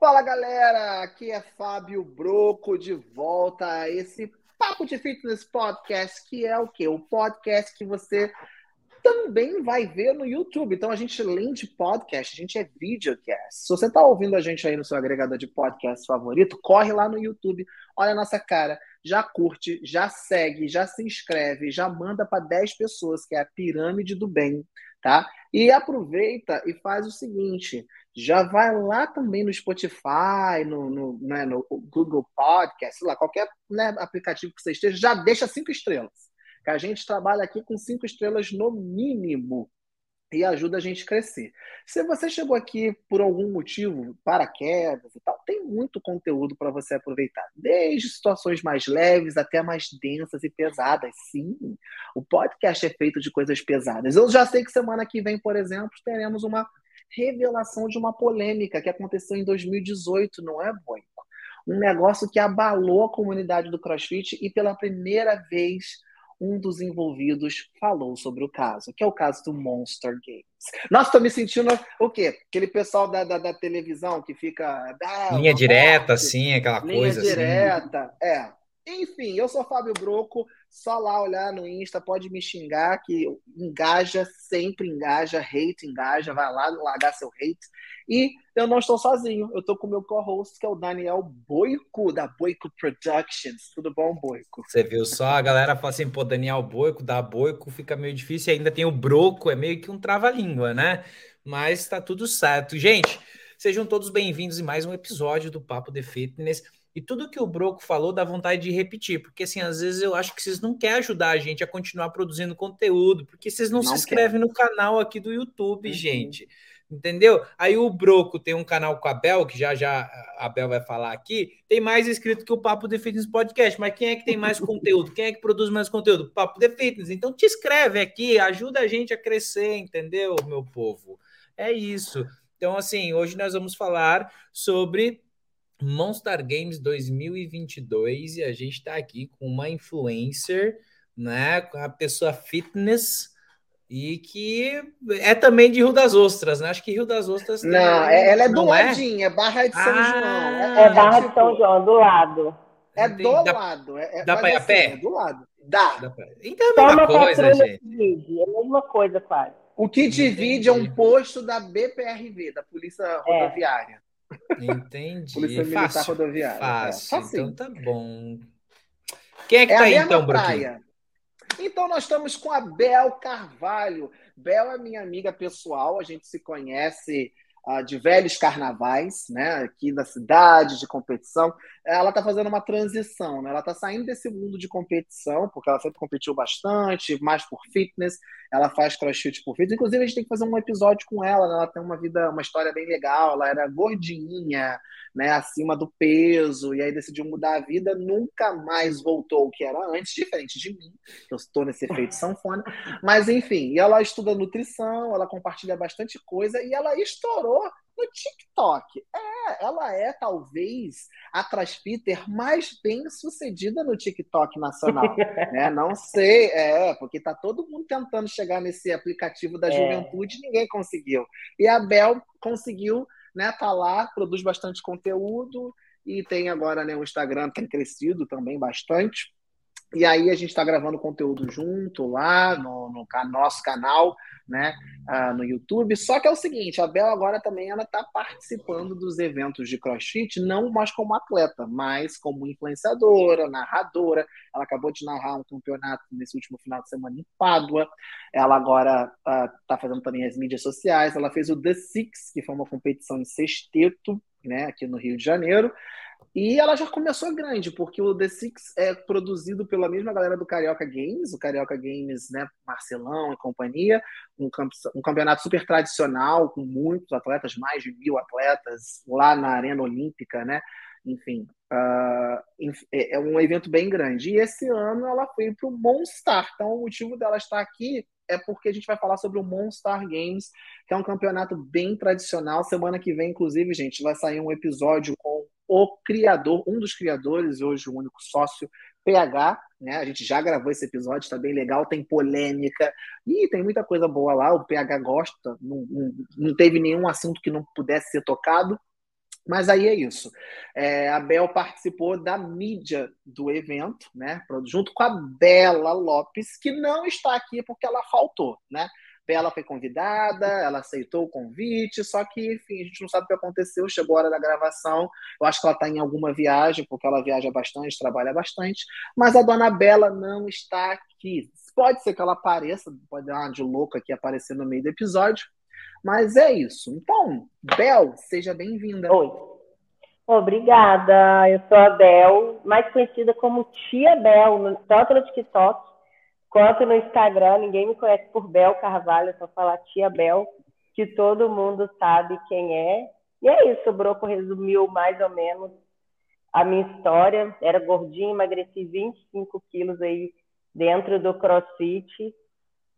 Fala galera, aqui é Fábio Broco de volta a esse Papo de Fitness Podcast, que é o quê? O podcast que você também vai ver no YouTube. Então a gente, além de podcast, a gente é videocast. Se você está ouvindo a gente aí no seu agregador de podcast favorito, corre lá no YouTube, olha a nossa cara, já curte, já segue, já se inscreve, já manda para 10 pessoas, que é a pirâmide do bem, tá? E aproveita e faz o seguinte: já vai lá também no Spotify, no, no, né, no Google Podcast, sei lá, qualquer né, aplicativo que você esteja, já deixa cinco estrelas. Que a gente trabalha aqui com cinco estrelas no mínimo e ajuda a gente a crescer. Se você chegou aqui por algum motivo, paraquedas e tal, tem muito conteúdo para você aproveitar, desde situações mais leves até mais densas e pesadas. Sim, o podcast é feito de coisas pesadas. Eu já sei que semana que vem, por exemplo, teremos uma revelação de uma polêmica que aconteceu em 2018, não é, Boico? Um negócio que abalou a comunidade do CrossFit e pela primeira vez um dos envolvidos falou sobre o caso, que é o caso do Monster Games. Nossa, tô me sentindo o quê? Aquele pessoal da, da, da televisão que fica. Ah, linha direta, assim, aquela linha coisa. Linha direta, assim. é. Enfim, eu sou Fábio Broco, só lá olhar no Insta, pode me xingar, que engaja, sempre engaja, hate engaja, vai lá largar seu hate. E eu não estou sozinho, eu estou com o meu co-host, que é o Daniel Boico, da Boico Productions. Tudo bom, Boico? Você viu só, a galera fala assim, pô, Daniel Boico, da Boico fica meio difícil, ainda tem o Broco, é meio que um trava-língua, né? Mas tá tudo certo. Gente, sejam todos bem-vindos em mais um episódio do Papo de Fitness. E tudo que o Broco falou dá vontade de repetir, porque assim, às vezes eu acho que vocês não querem ajudar a gente a continuar produzindo conteúdo, porque vocês não, não se inscrevem no canal aqui do YouTube, uhum. gente. Entendeu? Aí o Broco tem um canal com a Bel, que já já a Bel vai falar aqui, tem mais inscrito que o Papo de Fitness Podcast. Mas quem é que tem mais conteúdo? Quem é que produz mais conteúdo? Papo de Fitness. Então te inscreve aqui, ajuda a gente a crescer, entendeu, meu povo? É isso. Então, assim, hoje nós vamos falar sobre Monster Games 2022 e a gente está aqui com uma influencer, né? Com a pessoa fitness e que é também de Rio das Ostras, né? Acho que Rio das Ostras. Não, é, ela é do é? ladinho, é Barra de São ah, João. É, é Barra tipo, de São João, do lado. É do dá, lado. É, dá para ir a pé? Assim, é do lado. Dá. dá pra... Então é a mesma Toma coisa, gente. Divide, é a mesma coisa, quase. O que divide Entendi. é um posto da BPRV, da Polícia é. Rodoviária. Entendi. Polícia Militar fácil, Rodoviária. Fácil. Então tá bom. Quem é que é tá aí, então, Bruno? Então, nós estamos com a Bel Carvalho. Bel é minha amiga pessoal, a gente se conhece uh, de velhos carnavais, né, aqui da cidade, de competição. Ela está fazendo uma transição, né? ela está saindo desse mundo de competição, porque ela sempre competiu bastante, mais por fitness, ela faz crossfit por fitness. Inclusive, a gente tem que fazer um episódio com ela, né? ela tem uma vida, uma história bem legal, ela era gordinha, né, acima do peso, e aí decidiu mudar a vida, nunca mais voltou ao que era antes, diferente de mim, eu estou nesse efeito sanfona, mas enfim, e ela estuda nutrição, ela compartilha bastante coisa, e ela estourou no TikTok. É, ela é talvez a crossfitter mais bem sucedida no TikTok nacional, né? Não sei, é, porque tá todo mundo tentando chegar nesse aplicativo da é. juventude, ninguém conseguiu. E a Bel conseguiu né, tá lá, produz bastante conteúdo e tem agora né, o Instagram tem crescido também bastante. E aí a gente está gravando conteúdo junto lá no, no nosso canal, né, uh, no YouTube. Só que é o seguinte, a Bela agora também ela está participando dos eventos de CrossFit, não mais como atleta, mas como influenciadora, narradora. Ela acabou de narrar um campeonato nesse último final de semana em Pádua. Ela agora está uh, fazendo também as mídias sociais. Ela fez o The Six, que foi uma competição em sexteto, né, aqui no Rio de Janeiro. E ela já começou grande, porque o The Six é produzido pela mesma galera do Carioca Games, o Carioca Games, né, Marcelão e companhia, um, camp um campeonato super tradicional, com muitos atletas, mais de mil atletas, lá na Arena Olímpica, né? Enfim, uh, é um evento bem grande. E esse ano ela foi para o Monstar. Então, o motivo dela estar aqui é porque a gente vai falar sobre o Monstar Games, que é um campeonato bem tradicional. Semana que vem, inclusive, gente, vai sair um episódio o criador, um dos criadores, hoje o único sócio PH, né? A gente já gravou esse episódio, está bem legal, tem polêmica e tem muita coisa boa lá. O PH gosta, não, não, não teve nenhum assunto que não pudesse ser tocado. Mas aí é isso. É, a Bel participou da mídia do evento, né? Junto com a Bela Lopes, que não está aqui porque ela faltou, né? Bela foi convidada, ela aceitou o convite, só que, enfim, a gente não sabe o que aconteceu, chegou a hora da gravação. Eu acho que ela está em alguma viagem, porque ela viaja bastante, trabalha bastante, mas a dona Bela não está aqui. Pode ser que ela apareça, pode dar uma de louca aqui aparecer no meio do episódio, mas é isso. Então, Bel, seja bem-vinda. Oi. Obrigada, eu sou a Bel, mais conhecida como Tia Bel, tanto no TikTok quanto no Instagram. Ninguém me conhece por Bel Carvalho, só falar Tia Bel, que todo mundo sabe quem é. E é isso, o Broco resumiu mais ou menos a minha história. Era gordinha, emagreci 25 quilos aí dentro do CrossFit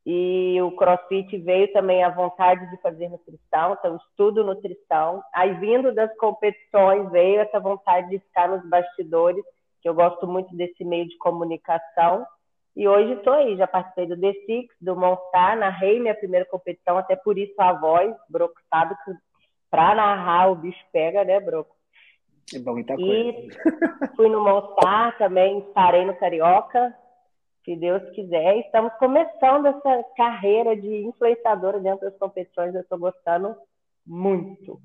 e o CrossFit veio também a vontade de fazer nutrição, então estudo nutrição. Aí vindo das competições veio essa vontade de ficar nos bastidores, que eu gosto muito desse meio de comunicação. E hoje estou aí, já participei do The Six, do Monstar, narrei minha primeira competição, até por isso a voz, Broco sabe que para narrar o bicho pega, né, Broco? É bom, muita coisa. E fui no Monstar também, parei no Carioca, se Deus quiser. Estamos começando essa carreira de influenciadora dentro das competições. Eu estou gostando muito.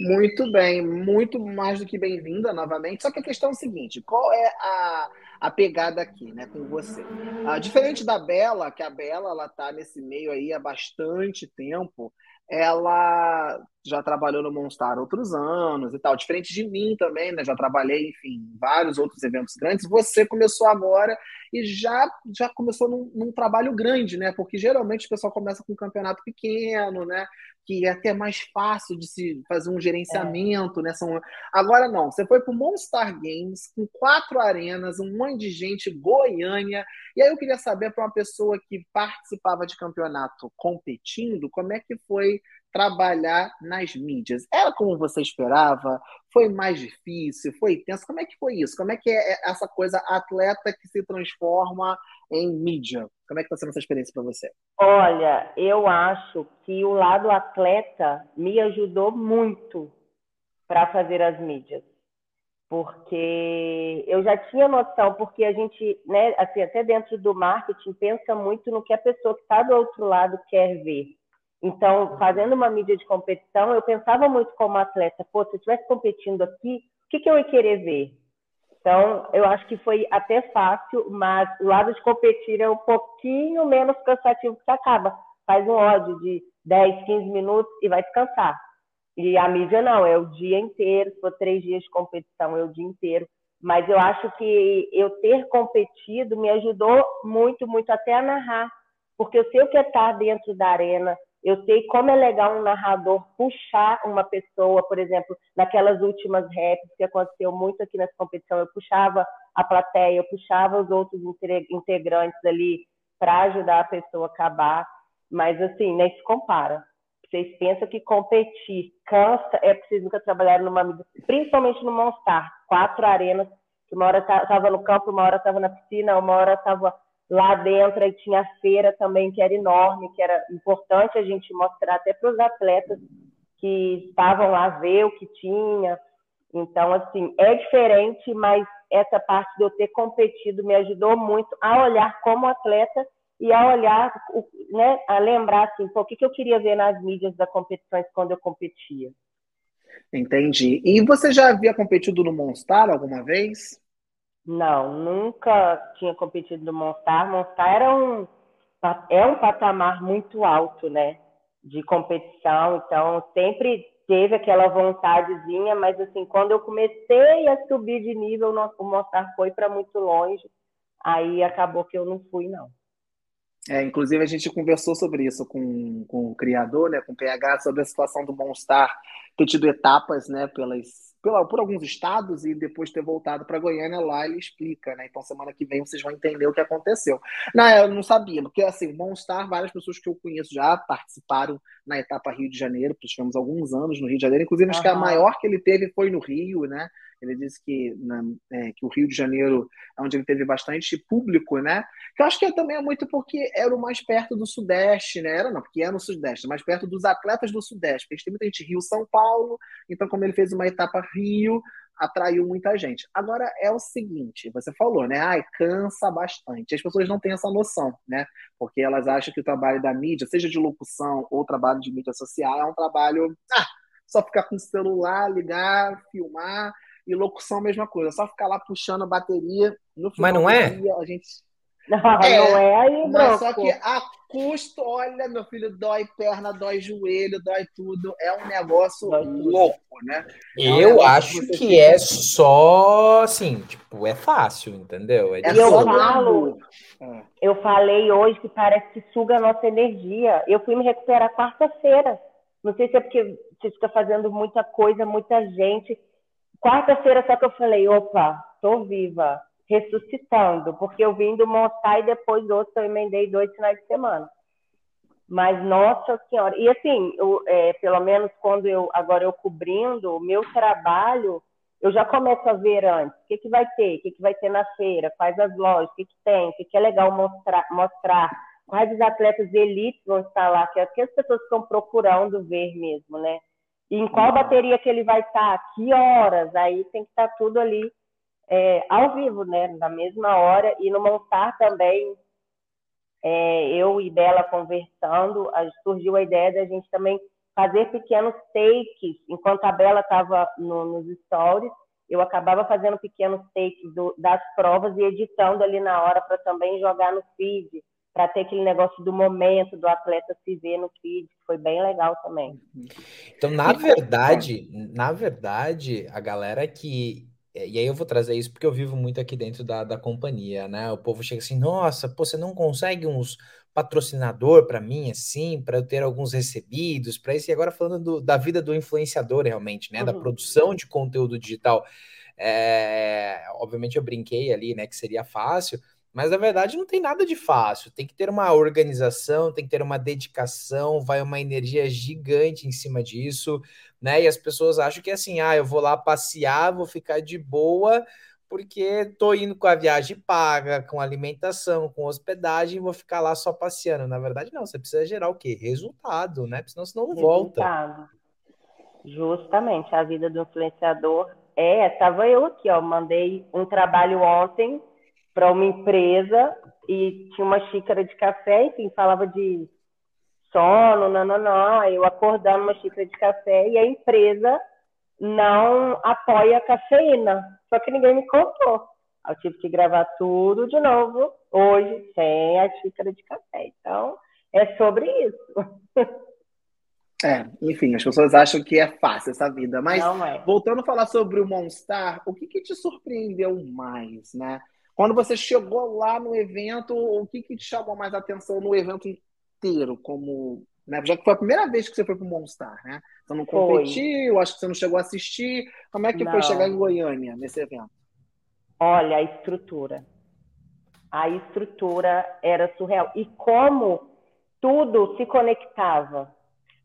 Muito bem, muito mais do que bem-vinda novamente. Só que a questão é o seguinte: qual é a, a pegada aqui, né, com você? Ah, diferente da Bela, que a Bela ela tá nesse meio aí há bastante tempo, ela já trabalhou no Monstar outros anos e tal. Diferente de mim também, né? Já trabalhei, enfim, em vários outros eventos grandes. Você começou agora e já, já começou num, num trabalho grande, né? Porque geralmente o pessoal começa com um campeonato pequeno, né? Que é até mais fácil de se fazer um gerenciamento, é. né? São... Agora não, você foi para o Monstar Games com quatro arenas, um monte de gente, Goiânia. E aí eu queria saber para uma pessoa que participava de campeonato competindo, como é que foi trabalhar nas mídias. Era como você esperava? Foi mais difícil? Foi tenso? Como é que foi isso? Como é que é essa coisa atleta que se transforma em mídia? Como é que está sendo essa experiência para você? Olha, eu acho que o lado atleta me ajudou muito para fazer as mídias. Porque eu já tinha noção, porque a gente, né, assim, até dentro do marketing, pensa muito no que a pessoa que está do outro lado quer ver. Então, fazendo uma mídia de competição, eu pensava muito como atleta, pô, se eu estivesse competindo aqui, o que, que eu ia querer ver? Então, eu acho que foi até fácil, mas o lado de competir é um pouquinho menos cansativo que você acaba. Faz um ódio de 10, 15 minutos e vai descansar. E a mídia não, é o dia inteiro, se for três dias de competição, é o dia inteiro. Mas eu acho que eu ter competido me ajudou muito, muito até a narrar. Porque eu sei o que é estar dentro da arena, eu sei como é legal um narrador puxar uma pessoa, por exemplo, naquelas últimas raps que aconteceu muito aqui nessa competição, eu puxava a plateia, eu puxava os outros integrantes ali para ajudar a pessoa a acabar, mas assim, nem se compara. Vocês pensam que competir cansa, é preciso nunca trabalhar numa principalmente no Monstar, quatro arenas, que uma hora estava no campo, uma hora estava na piscina, uma hora estava Lá dentro aí tinha a feira também, que era enorme, que era importante a gente mostrar até para os atletas que estavam lá ver o que tinha. Então, assim, é diferente, mas essa parte de eu ter competido me ajudou muito a olhar como atleta e a olhar, né, a lembrar assim, o que, que eu queria ver nas mídias das competições quando eu competia. Entendi. E você já havia competido no Monstar alguma vez? Não, nunca tinha competido no Monstar. Monstar era um, é um patamar muito alto, né? De competição, então sempre teve aquela vontadezinha, mas assim, quando eu comecei a subir de nível, o Monstar foi para muito longe, aí acabou que eu não fui, não. É, inclusive, a gente conversou sobre isso com, com o criador, né, com o PH, sobre a situação do Monstar ter tido etapas né, pelas pela, por alguns estados e depois ter voltado para Goiânia, lá ele explica, né? Então, semana que vem vocês vão entender o que aconteceu. Não, eu não sabia, porque assim, Monstar, várias pessoas que eu conheço já participaram na etapa Rio de Janeiro, tivemos alguns anos no Rio de Janeiro, inclusive acho que a maior que ele teve foi no Rio, né? Ele disse que, na, é, que o Rio de Janeiro é onde ele teve bastante público, né? Que eu acho que também é muito porque era o mais perto do Sudeste, né? Era não, porque é no Sudeste, mais perto dos atletas do Sudeste. Porque a gente tem muita gente Rio-São Paulo, então como ele fez uma etapa Rio, atraiu muita gente. Agora é o seguinte, você falou, né? Ai, cansa bastante. As pessoas não têm essa noção, né? Porque elas acham que o trabalho da mídia, seja de locução ou trabalho de mídia social, é um trabalho. Ah, só ficar com o celular, ligar, filmar. E locução, mesma coisa, só ficar lá puxando a bateria. No Mas não é? Dia, a gente não, é, não é aí, Mas só que a custo, olha, meu filho, dói perna, dói joelho, dói tudo. É um negócio louco, né? É um eu acho que, que é só assim, tipo, é fácil, entendeu? É e eu falo, é. eu falei hoje que parece que suga a nossa energia. Eu fui me recuperar quarta-feira. Não sei se é porque você fica fazendo muita coisa, muita gente. Quarta-feira só que eu falei, opa, tô viva ressuscitando, porque eu vim do montar e depois outro eu emendei dois finais de semana. Mas, nossa senhora, e assim, eu, é, pelo menos quando eu, agora eu cobrindo, o meu trabalho, eu já começo a ver antes, o que, que vai ter, o que, que vai ter na feira, quais as lojas, o que, que tem, o que, que é legal mostrar, mostrar, quais os atletas de elite vão estar lá, que é que as pessoas estão procurando ver mesmo, né? Em qual bateria que ele vai estar, que horas, aí tem que estar tudo ali é, ao vivo, né, na mesma hora, e no montar também, é, eu e Bela conversando, surgiu a ideia da gente também fazer pequenos takes, enquanto a Bela estava no, nos stories, eu acabava fazendo pequenos takes do, das provas e editando ali na hora para também jogar no feed, para ter aquele negócio do momento do atleta se ver no feed, que foi bem legal também. Então, na verdade, na verdade, a galera que é, e aí eu vou trazer isso porque eu vivo muito aqui dentro da, da companhia, né? O povo chega assim, nossa, pô, você não consegue uns patrocinador para mim, assim, para eu ter alguns recebidos, para isso. E agora falando do, da vida do influenciador, realmente, né? Uhum. Da produção de conteúdo digital. É, obviamente eu brinquei ali, né? Que seria fácil, mas na verdade não tem nada de fácil. Tem que ter uma organização, tem que ter uma dedicação, vai uma energia gigante em cima disso né? E as pessoas acham que é assim, ah, eu vou lá passear, vou ficar de boa, porque tô indo com a viagem paga, com alimentação, com hospedagem, vou ficar lá só passeando. Na verdade, não, você precisa gerar o quê? Resultado, né? Senão você não volta. Resultado. Justamente, a vida do influenciador é, estava eu aqui, ó, mandei um trabalho ontem para uma empresa e tinha uma xícara de café, enfim, falava de sono, não, não, não. Eu acordando uma xícara de café e a empresa não apoia a cafeína. Só que ninguém me contou. Eu tive que gravar tudo de novo hoje sem a xícara de café. Então, é sobre isso. É, enfim, as pessoas acham que é fácil essa vida, mas é. voltando a falar sobre o Monstar, o que, que te surpreendeu mais, né? Quando você chegou lá no evento, o que, que te chamou mais atenção no evento inteiro, como. Né? Já que foi a primeira vez que você foi para o Monstar, né? Você não competiu, foi. acho que você não chegou a assistir. Como é que não. foi chegar em Goiânia nesse evento? Olha, a estrutura. A estrutura era surreal. E como tudo se conectava.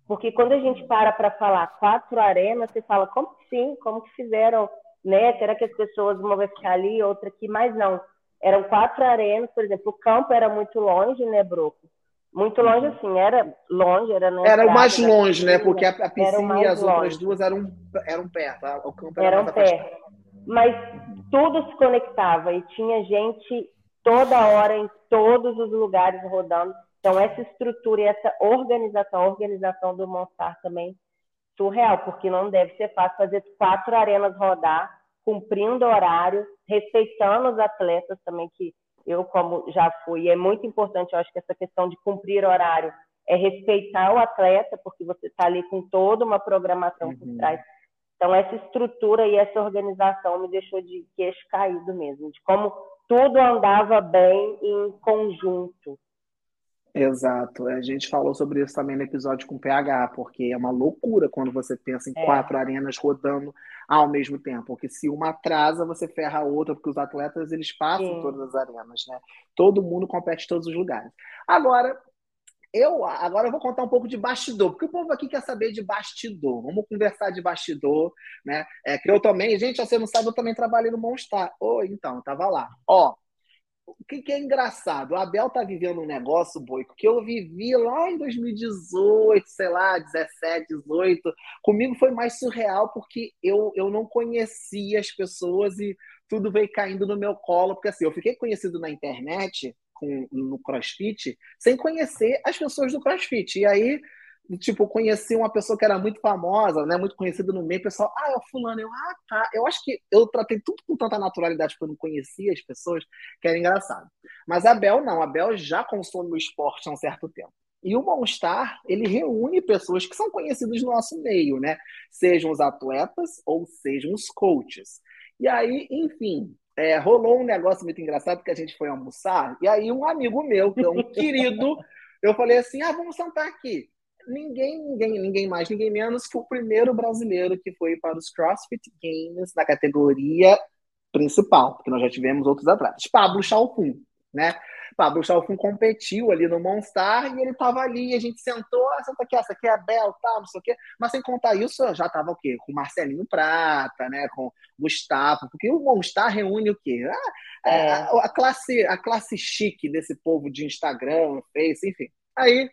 Porque quando a gente para para falar quatro arenas, você fala, como sim? Como que fizeram? Né? Será que as pessoas, uma vai ficar ali, outra aqui? Mas não. Eram quatro arenas, por exemplo, o campo era muito longe, né, Broco? Muito longe, uhum. assim, era longe, era na Era o mais longe, né? Porque a, a piscina e as longe. outras duas eram, eram perto, o campo era eram perto. Mas tudo se conectava e tinha gente toda hora em todos os lugares rodando. Então, essa estrutura e essa organização, a organização do Monstar também surreal, porque não deve ser fácil fazer quatro arenas rodar, cumprindo horário, respeitando os atletas também, que eu como já fui, é muito importante, eu acho que essa questão de cumprir horário é respeitar o atleta, porque você está ali com toda uma programação uhum. por trás. Então, essa estrutura e essa organização me deixou de queixo caído mesmo, de como tudo andava bem em conjunto. Exato. A gente falou sobre isso também no episódio com o PH, porque é uma loucura quando você pensa em é. quatro arenas rodando ao mesmo tempo. Porque se uma atrasa, você ferra a outra, porque os atletas eles passam Sim. todas as arenas, né? Todo mundo compete em todos os lugares. Agora, eu agora eu vou contar um pouco de bastidor, porque o povo aqui quer saber de bastidor. Vamos conversar de bastidor, né? É, que eu também, gente, você não sabe, eu também trabalhei no Monstar. Oi, oh, então, tava lá. Ó, o que, que, é engraçado? O Abel tá vivendo um negócio, Boico, que eu vivi lá em 2018, sei lá, 17, 18. Comigo foi mais surreal porque eu, eu não conhecia as pessoas e tudo veio caindo no meu colo, porque assim, eu fiquei conhecido na internet com, no CrossFit sem conhecer as pessoas do CrossFit. E aí tipo, conheci uma pessoa que era muito famosa, né, muito conhecida no meio, o pessoal, ah, é o fulano, eu, ah, tá. Eu acho que eu tratei tudo com tanta naturalidade porque eu não conhecia as pessoas, que era engraçado. Mas a Bel não, a Bel já consome o esporte há um certo tempo. E o Monstar, ele reúne pessoas que são conhecidas no nosso meio, né? Sejam os atletas ou sejam os coaches. E aí, enfim, é, rolou um negócio muito engraçado que a gente foi almoçar, e aí um amigo meu, que é um querido, eu falei assim: ah, vamos sentar aqui ninguém, ninguém, ninguém mais, ninguém menos que o primeiro brasileiro que foi para os CrossFit Games na categoria principal, porque nós já tivemos outros atletas. Pablo Chalfun, né? Pablo Chalfun competiu ali no Monstar e ele estava ali, a gente sentou, ah, senta aqui, essa aqui é a Bel, tal, não sei o quê. Mas sem contar isso, já estava o quê? Com Marcelinho Prata, né? Com Gustavo, porque o Monstar reúne o quê? Ah, é. a, a, classe, a classe chique desse povo de Instagram, Face, enfim. Aí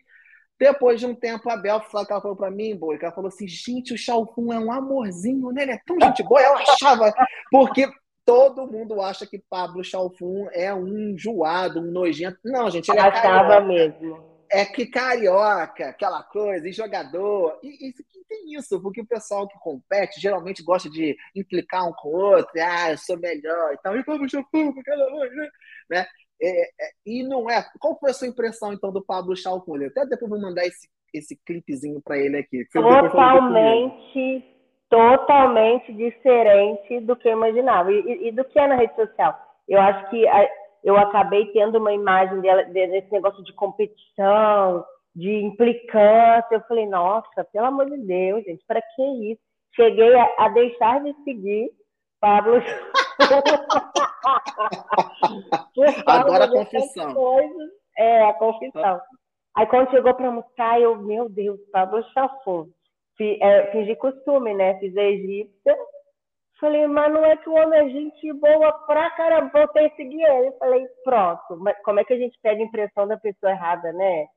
depois de um tempo, a Bel falou, para mim, boa, ela falou assim, gente, o Chalfun é um amorzinho, né? Ele é tão gente boa. Eu achava, porque todo mundo acha que Pablo Chalfun é um joado, um nojento. Não, gente, ele é Achava mesmo. É que carioca, aquela coisa, e jogador. E, e tem isso, porque o pessoal que compete geralmente gosta de implicar um com o outro, ah, eu sou melhor e tal. E Pablo Chalfun, aquela coisa, né? É, é, e não é. Qual foi a sua impressão, então, do Pablo Chalcunha? Até depois vou mandar esse, esse clipezinho para ele aqui. Totalmente, totalmente diferente do que eu imaginava. E, e, do que é na rede social. Eu acho que a, eu acabei tendo uma imagem dela, desse negócio de competição, de implicância. Eu falei, nossa, pelo amor de Deus, gente, para que isso? Cheguei a, a deixar de seguir Pablo Agora a confissão. Coisas, é, a confissão. Aí quando chegou para almoçar, eu, meu Deus, Pablo chafou. É, fingi costume, né? Fiz a egípcia. Falei, mas não é que o homem é gente boa pra caramba, voltei a seguir ele. Falei, pronto. Mas como é que a gente pega a impressão da pessoa errada, né?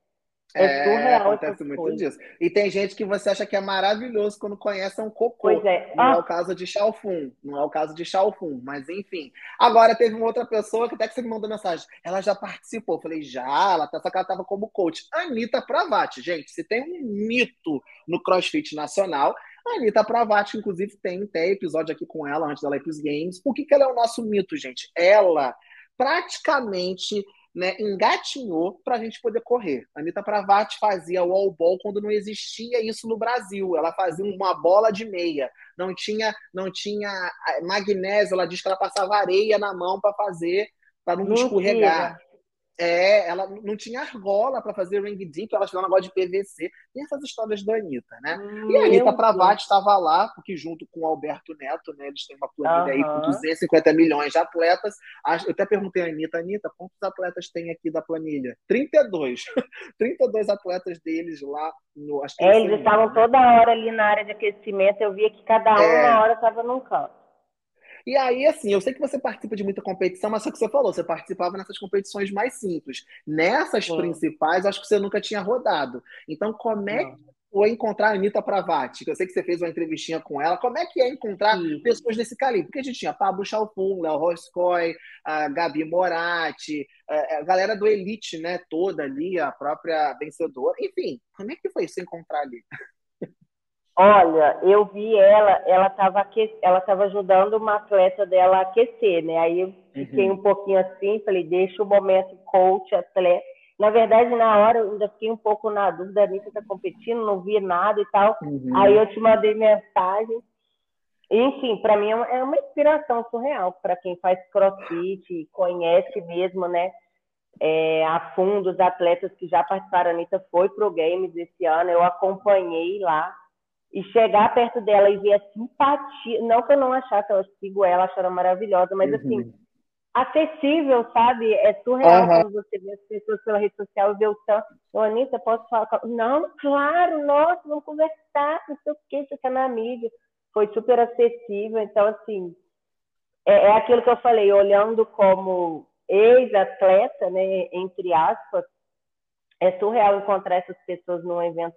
É, é surreal. Acontece muito coisas. disso. E tem gente que você acha que é maravilhoso quando conhece um cocô. Pois é. Não ah. é o caso de Xiaofun. Não é o caso de Xiaofun, mas enfim. Agora teve uma outra pessoa que até que você me mandou mensagem. Ela já participou. Eu falei, já, ela tá, só que ela tava como coach. Anitta Pravati, gente. Se tem um mito no CrossFit Nacional, a Anitta Pravati, inclusive, tem até episódio aqui com ela antes dela ir pros games. Por que, que ela é o nosso mito, gente? Ela praticamente né, engatinhou para a gente poder correr. A Anitta Pravati fazia o all ball quando não existia isso no Brasil. Ela fazia uma bola de meia. Não tinha, não tinha magnésio. Ela diz que ela passava areia na mão para fazer, para não Mentira. escorregar. É, ela não tinha argola para fazer ring deep, ela tinha um negócio de PVC. Tem essas histórias da Anitta, né? Hum, e a Anitta Pravati estava lá, porque junto com o Alberto Neto, né, eles têm uma planilha aí com 250 milhões de atletas. Eu até perguntei a Anitta, Anitta, quantos atletas tem aqui da planilha? 32. 32 atletas deles lá no. Acho que é, eles estavam toda hora ali na área de aquecimento, eu via que cada um é... na hora estava num canto. E aí, assim, eu sei que você participa de muita competição, mas só que você falou, você participava nessas competições mais simples. Nessas principais, acho que você nunca tinha rodado. Então, como é que foi encontrar a Anitta Pravati? Eu sei que você fez uma entrevistinha com ela. Como é que é encontrar Sim. pessoas desse calibre? Porque a gente tinha Pablo Chalfun, Léo Roscoe, a Gabi Moratti, a galera do Elite, né, toda ali, a própria vencedora. Enfim, como é que foi você encontrar ali? Olha, eu vi ela, ela estava ela tava ajudando uma atleta dela a aquecer, né? Aí eu fiquei uhum. um pouquinho assim, falei, deixa o momento coach, atleta. Na verdade, na hora eu ainda fiquei um pouco na dúvida, a Anitta tá competindo, não vi nada e tal. Uhum. Aí eu te mandei mensagem. Enfim, para mim é uma inspiração surreal para quem faz crossfit, conhece mesmo, né? É, a fundo os atletas que já participaram. A Anitta foi pro Games esse ano, eu acompanhei lá e chegar perto dela e ver a simpatia, não que eu não achasse, eu sigo ela, acho ela maravilhosa, mas assim, uhum. assim, acessível, sabe? É surreal uhum. quando você vê as pessoas pela rede social e vê o tanto. Ô, Anitta, posso falar? Não, claro, nossa, vamos conversar, não sei o que, você tá na mídia. Foi super acessível, então, assim, é, é aquilo que eu falei, olhando como ex-atleta, né, entre aspas, é surreal encontrar essas pessoas num evento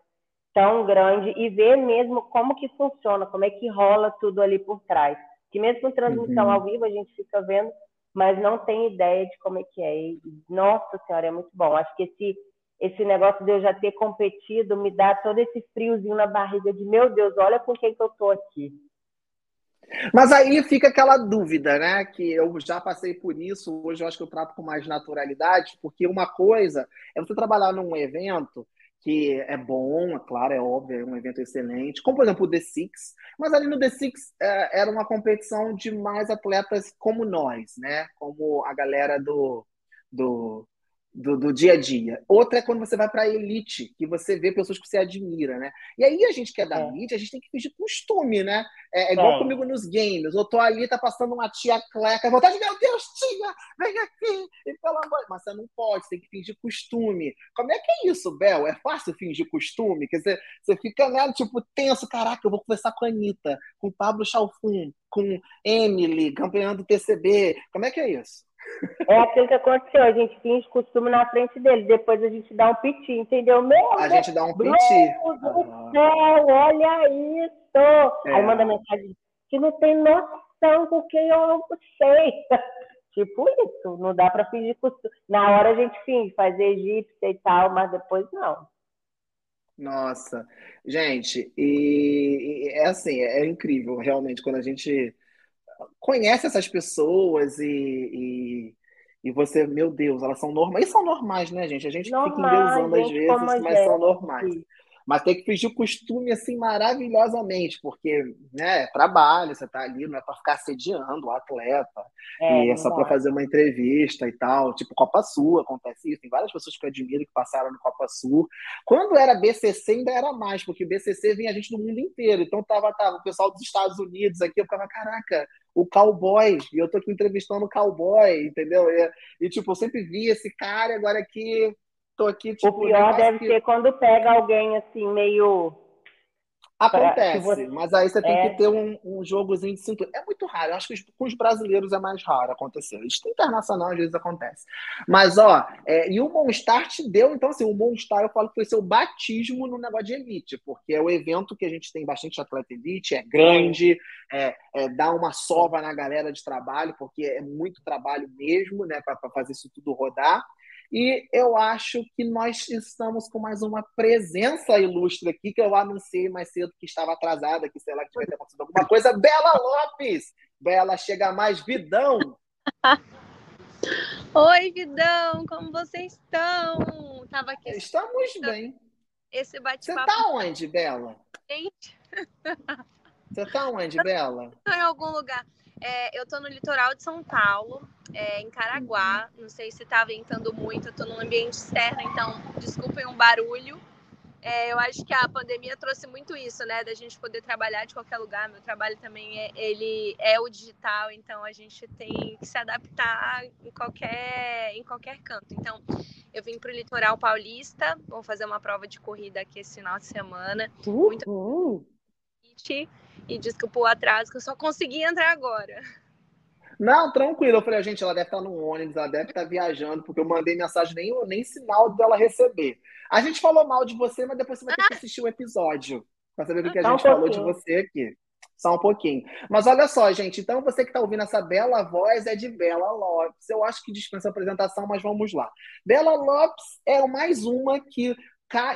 tão grande e ver mesmo como que funciona, como é que rola tudo ali por trás. Que mesmo com transmissão uhum. ao vivo a gente fica vendo, mas não tem ideia de como é que é. E, nossa senhora, é muito bom. Acho que esse esse negócio de eu já ter competido me dá todo esse friozinho na barriga de meu Deus, olha com quem que eu tô aqui. Mas aí fica aquela dúvida, né? Que eu já passei por isso, hoje eu acho que eu trato com mais naturalidade, porque uma coisa é você trabalhar num evento que é bom, é claro, é óbvio, é um evento excelente, como por exemplo o The Six, mas ali no The Six é, era uma competição de mais atletas como nós, né? Como a galera do, do do, do, dia a dia. Outra é quando você vai para a elite, que você vê pessoas que você admira, né? E aí a gente que é da é. mídia, a gente tem que fingir costume, né? É, é igual é. comigo nos games. Eu tô ali, tá passando uma tia cleca, vontade, meu Deus, tia, vem aqui, e pelo amor. Mas você não pode, você tem que fingir costume. Como é que é isso, Bel? É fácil fingir costume? Quer dizer, você fica, né, tipo, tenso, caraca, eu vou conversar com a Anitta, com o Pablo Chalfun, com Emily, campeã do TCB. Como é que é isso? É aquilo que aconteceu, a gente finge costume na frente dele, depois a gente dá um piti, entendeu? Meu a gente dá um piti. Meu Deus do céu, olha isso! É. Aí manda mensagem que não tem noção com quem eu sei. tipo isso, não dá para fingir costume. Na hora a gente finge, faz egípcia e tal, mas depois não. Nossa, gente, e, e é assim, é incrível realmente quando a gente conhece essas pessoas e, e, e, você, meu Deus, elas são normais. E são normais, né, gente? A gente Normal, fica endeusando às vezes, mas são normais. Mas tem que fingir o costume assim maravilhosamente, porque né, é trabalho, você tá ali, não é para ficar assediando o atleta, é, e é só para fazer uma entrevista e tal. Tipo, Copa Sul acontece isso, tem várias pessoas que eu admiro que passaram no Copa Sul. Quando era BCC, ainda era mais, porque BCC vinha gente do mundo inteiro, então tava, tava o pessoal dos Estados Unidos aqui, eu ficava, caraca, o cowboy, e eu tô aqui entrevistando o cowboy, entendeu? E, e tipo, eu sempre vi esse cara, agora aqui tô aqui, tipo. O pior deve que... ser quando pega alguém assim, meio Acontece, você... mas aí você tem é... que ter um, um jogozinho de cintura. É muito raro, eu acho que com os brasileiros é mais raro acontecer. Isso internacional às vezes acontece. Mas, ó, é, e o Monstart deu, então, assim, o Monstar eu falo que foi seu batismo no negócio de elite, porque é o evento que a gente tem bastante atleta elite, é grande, é, é dá uma sova na galera de trabalho, porque é muito trabalho mesmo, né, para fazer isso tudo rodar. E eu acho que nós estamos com mais uma presença ilustre aqui, que eu anunciei mais cedo que estava atrasada, que sei lá que tiver acontecido alguma coisa. Bela Lopes! Bela, chega mais, Vidão! Oi, Vidão, como vocês estão? Tava aqui. Estamos bem. Esse bate-papo. Você tá onde, Bela? Gente. Você tá onde, Bela? Tô em algum lugar. É, eu tô no litoral de São Paulo, é, em Caraguá. Não sei se tá ventando muito, eu tô num ambiente externo, então desculpem um barulho. É, eu acho que a pandemia trouxe muito isso, né? Da gente poder trabalhar de qualquer lugar. Meu trabalho também é, ele é o digital, então a gente tem que se adaptar em qualquer, em qualquer canto. Então, eu vim para o litoral paulista, vou fazer uma prova de corrida aqui esse final de semana. Uhum. Muito e desculpa o atraso, que eu só consegui entrar agora. Não, tranquilo. Eu falei, gente, ela deve estar no ônibus, ela deve estar viajando, porque eu mandei mensagem, nem, nem sinal dela receber. A gente falou mal de você, mas depois você vai ter que assistir o episódio para saber o que a gente um falou de você aqui. Só um pouquinho. Mas olha só, gente. Então, você que está ouvindo essa bela voz é de Bela Lopes. Eu acho que dispensa a apresentação, mas vamos lá. Bela Lopes é mais uma que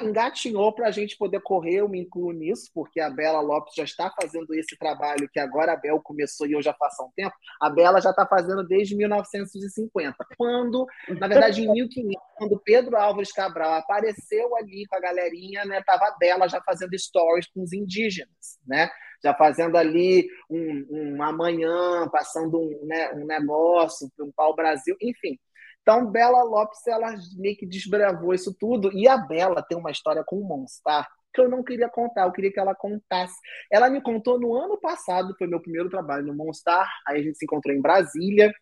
engatinhou para a gente poder correr, eu me incluo nisso, porque a Bela Lopes já está fazendo esse trabalho que agora a Bel começou e eu já faço há um tempo. A Bela já está fazendo desde 1950, quando, na verdade, em 1500, quando Pedro Álvares Cabral apareceu ali com a galerinha, né, tava a Bela já fazendo stories com os indígenas, né? Já fazendo ali um, um amanhã, passando um, né, um negócio, um pau-brasil, enfim. Então, Bela Lopes, ela meio que desbravou isso tudo. E a Bela tem uma história com o Monstar que eu não queria contar, eu queria que ela contasse. Ela me contou no ano passado, foi meu primeiro trabalho no Monstar, aí a gente se encontrou em Brasília,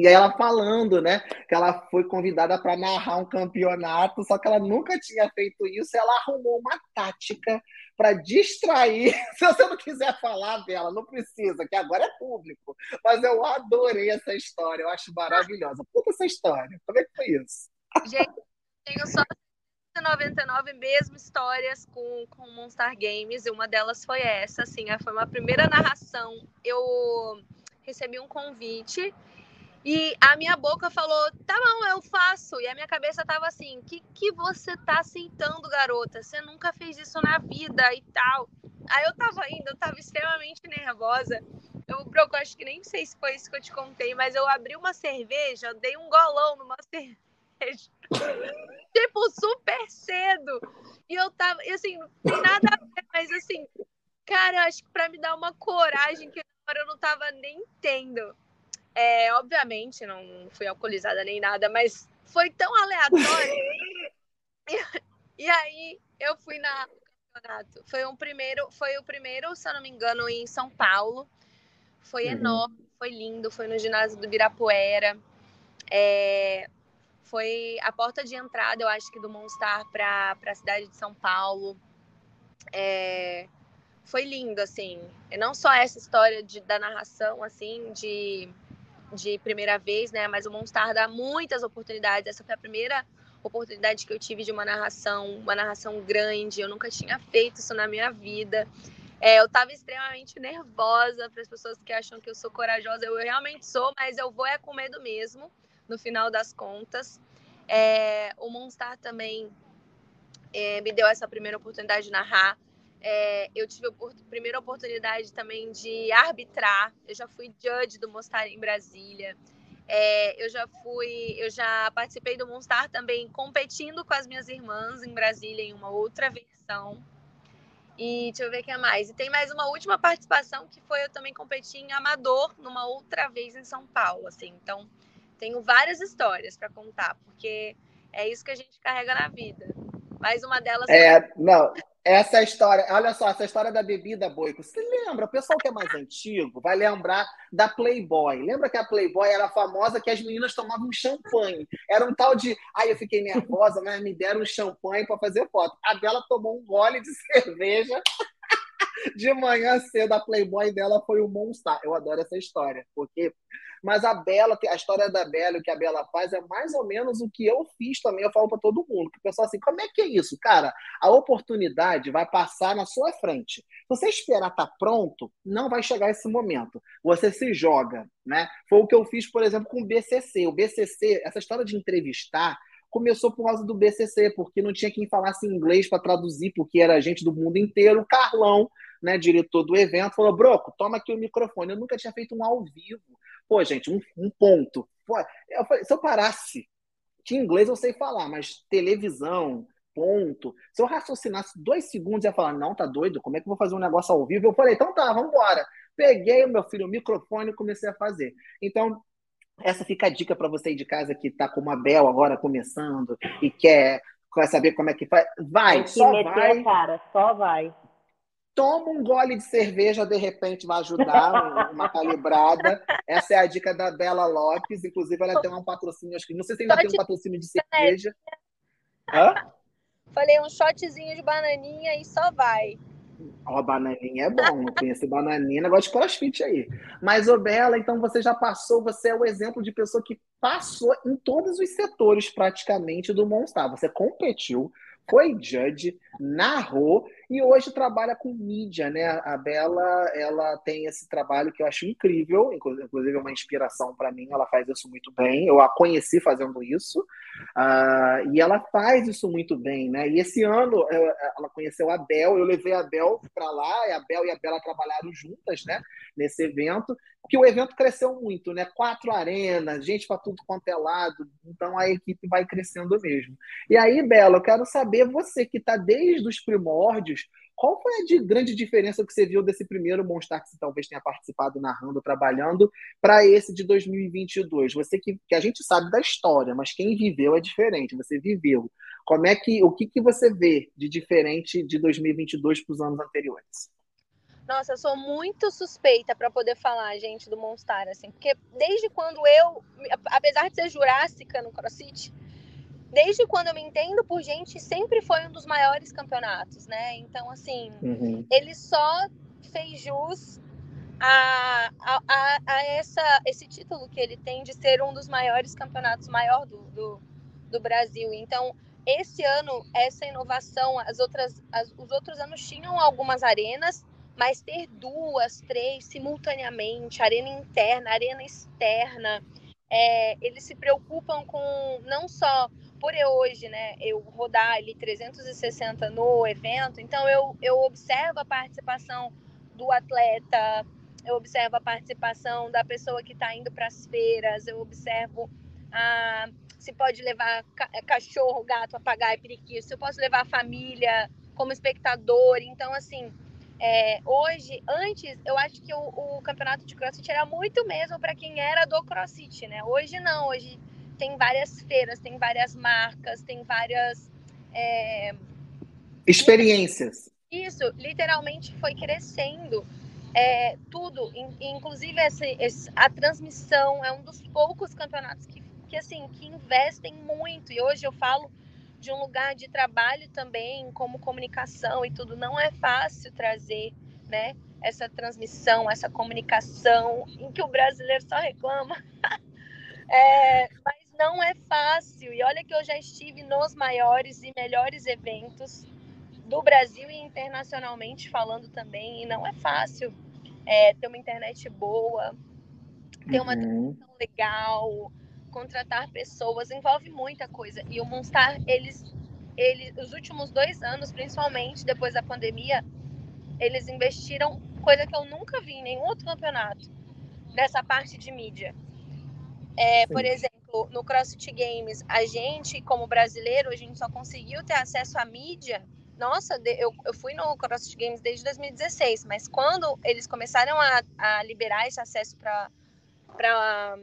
E aí ela falando, né, que ela foi convidada para narrar um campeonato, só que ela nunca tinha feito isso, ela arrumou uma tática para distrair. Se você não quiser falar dela, não precisa, que agora é público. Mas eu adorei essa história, eu acho maravilhosa. Conta essa história. Como é que foi isso? Gente, tenho só 99 mesmo histórias com, com Monster Games, e uma delas foi essa, assim, foi uma primeira narração. Eu recebi um convite e a minha boca falou: tá bom, eu faço. E a minha cabeça tava assim: que, que você tá aceitando, garota? Você nunca fez isso na vida e tal. Aí eu tava indo, eu tava extremamente nervosa. Eu, Broco, acho que nem sei se foi isso que eu te contei, mas eu abri uma cerveja, eu dei um golão numa cerveja. tipo, super cedo. E eu tava, e assim, não tem nada a ver, mas assim, cara, eu acho que pra me dar uma coragem que agora eu não tava nem tendo. É, obviamente, não fui alcoolizada nem nada, mas foi tão aleatório. e, e, aí eu fui na campeonato. Foi um primeiro, foi o primeiro, se eu não me engano, em São Paulo. Foi uhum. enorme, foi lindo, foi no ginásio do Birapuera. É, foi a porta de entrada, eu acho que do Monstar para a cidade de São Paulo. É, foi lindo, assim. E não só essa história de, da narração, assim, de de primeira vez, né? Mas o Monstar dá muitas oportunidades. Essa foi a primeira oportunidade que eu tive de uma narração, uma narração grande. Eu nunca tinha feito isso na minha vida. É, eu estava extremamente nervosa para as pessoas que acham que eu sou corajosa. Eu realmente sou, mas eu vou é com medo mesmo, no final das contas. É, o Monstar também é, me deu essa primeira oportunidade de narrar. É, eu tive a primeira oportunidade também de arbitrar. Eu já fui judge do Monstar em Brasília. É, eu já fui, eu já participei do Monstar também competindo com as minhas irmãs em Brasília em uma outra versão. E deixa eu ver o que é mais. E tem mais uma última participação que foi eu também competi em Amador numa outra vez em São Paulo, assim. Então, tenho várias histórias para contar, porque é isso que a gente carrega na vida. Mais uma delas. É, não, essa é história, olha só, essa história da bebida, Boico. Você lembra? O pessoal que é mais antigo vai lembrar da Playboy. Lembra que a Playboy era famosa que as meninas tomavam champanhe? Era um tal de. Ai, eu fiquei nervosa, mas me deram um champanhe para fazer foto. A Bela tomou um gole de cerveja. De manhã cedo, a Playboy dela foi o Monster. Eu adoro essa história, porque mas a Bela, a história da Bela, o que a Bela faz é mais ou menos o que eu fiz também, eu falo para todo mundo. O pessoal assim, como é que é isso? Cara, a oportunidade vai passar na sua frente. Se você esperar estar tá pronto, não vai chegar esse momento. Você se joga, né? Foi o que eu fiz, por exemplo, com o BCC. O BCC, essa história de entrevistar, começou por causa do BCC, porque não tinha quem falasse inglês para traduzir, porque era gente do mundo inteiro. O Carlão, né, diretor do evento, falou: Broco, toma aqui o microfone. Eu nunca tinha feito um ao vivo. Pô, gente, um, um ponto. Pô, eu falei, se eu parasse, que inglês eu sei falar, mas televisão, ponto. Se eu raciocinasse dois segundos, ia falar: não, tá doido? Como é que eu vou fazer um negócio ao vivo? Eu falei: então tá, vamos embora. Peguei o meu filho, o microfone e comecei a fazer. Então, essa fica a dica para você de casa que está com uma Bel agora começando e quer, saber como é que faz. Vai, só vai. cara, só vai. Toma um gole de cerveja, de repente vai ajudar, uma calibrada. Essa é a dica da Bela Lopes. Inclusive, ela tem um patrocínio, acho que não sei se ainda tem um patrocínio de cerveja. Hã? Falei um shotzinho de bananinha e só vai. Ó, bananinha é bom, não conheço bananinha, negócio de crossfit aí. Mas, ô Bela, então você já passou, você é o exemplo de pessoa que passou em todos os setores praticamente do Monster. Você competiu, foi judge, narrou e hoje trabalha com mídia, né? A Bela, ela tem esse trabalho que eu acho incrível, inclusive é uma inspiração para mim, ela faz isso muito bem. Eu a conheci fazendo isso, uh, e ela faz isso muito bem, né? E esse ano ela conheceu a Bel, eu levei a Bel para lá, e a Bel e a Bela trabalharam juntas, né? Nesse evento, porque o evento cresceu muito, né? Quatro arenas, gente para tudo quanto é lado, então a equipe vai crescendo mesmo. E aí, Bela, eu quero saber, você que está desde os primórdios, qual foi a de grande diferença que você viu desse primeiro Monstar que você talvez tenha participado narrando, trabalhando, para esse de 2022? Você que, que a gente sabe da história, mas quem viveu é diferente. Você viveu. Como é que o que, que você vê de diferente de 2022 para os anos anteriores? Nossa, eu sou muito suspeita para poder falar, gente, do Monstar, assim, porque desde quando eu, apesar de ser jurássica no CrossFit, desde quando eu me entendo por gente, sempre foi um dos maiores campeonatos, né? Então, assim, uhum. ele só fez jus a, a, a, essa, esse título que ele tem de ser um dos maiores campeonatos maior do, do, do Brasil. Então, esse ano, essa inovação, as outras, as, os outros anos tinham algumas arenas, mas ter duas, três simultaneamente, arena interna, arena externa, é, eles se preocupam com não só por eu hoje, né, eu rodar ali 360 no evento, então eu, eu observo a participação do atleta, eu observo a participação da pessoa que está indo para as feiras, eu observo a, se pode levar cachorro, gato, papagaio, periquito, se eu posso levar a família como espectador, então assim, é, hoje, antes, eu acho que o, o, campeonato de crossfit era muito mesmo para quem era do crossfit, né? Hoje não, hoje tem várias feiras, tem várias marcas, tem várias. É... Experiências. Isso, literalmente foi crescendo. É, tudo, inclusive esse, a transmissão é um dos poucos campeonatos que, que assim que investem muito. E hoje eu falo de um lugar de trabalho também, como comunicação e tudo, não é fácil trazer, né? Essa transmissão, essa comunicação, em que o brasileiro só reclama. é, mas não é fácil. E olha que eu já estive nos maiores e melhores eventos do Brasil e internacionalmente falando também, e não é fácil é, ter uma internet boa, ter uma uhum. transmissão legal, contratar pessoas, envolve muita coisa. E o Monstar, eles, eles, os últimos dois anos, principalmente depois da pandemia, eles investiram coisa que eu nunca vi em nenhum outro campeonato nessa parte de mídia. É, por exemplo, no CrossFit Games, a gente, como brasileiro, a gente só conseguiu ter acesso à mídia. Nossa, eu, eu fui no CrossFit Games desde 2016, mas quando eles começaram a, a liberar esse acesso para para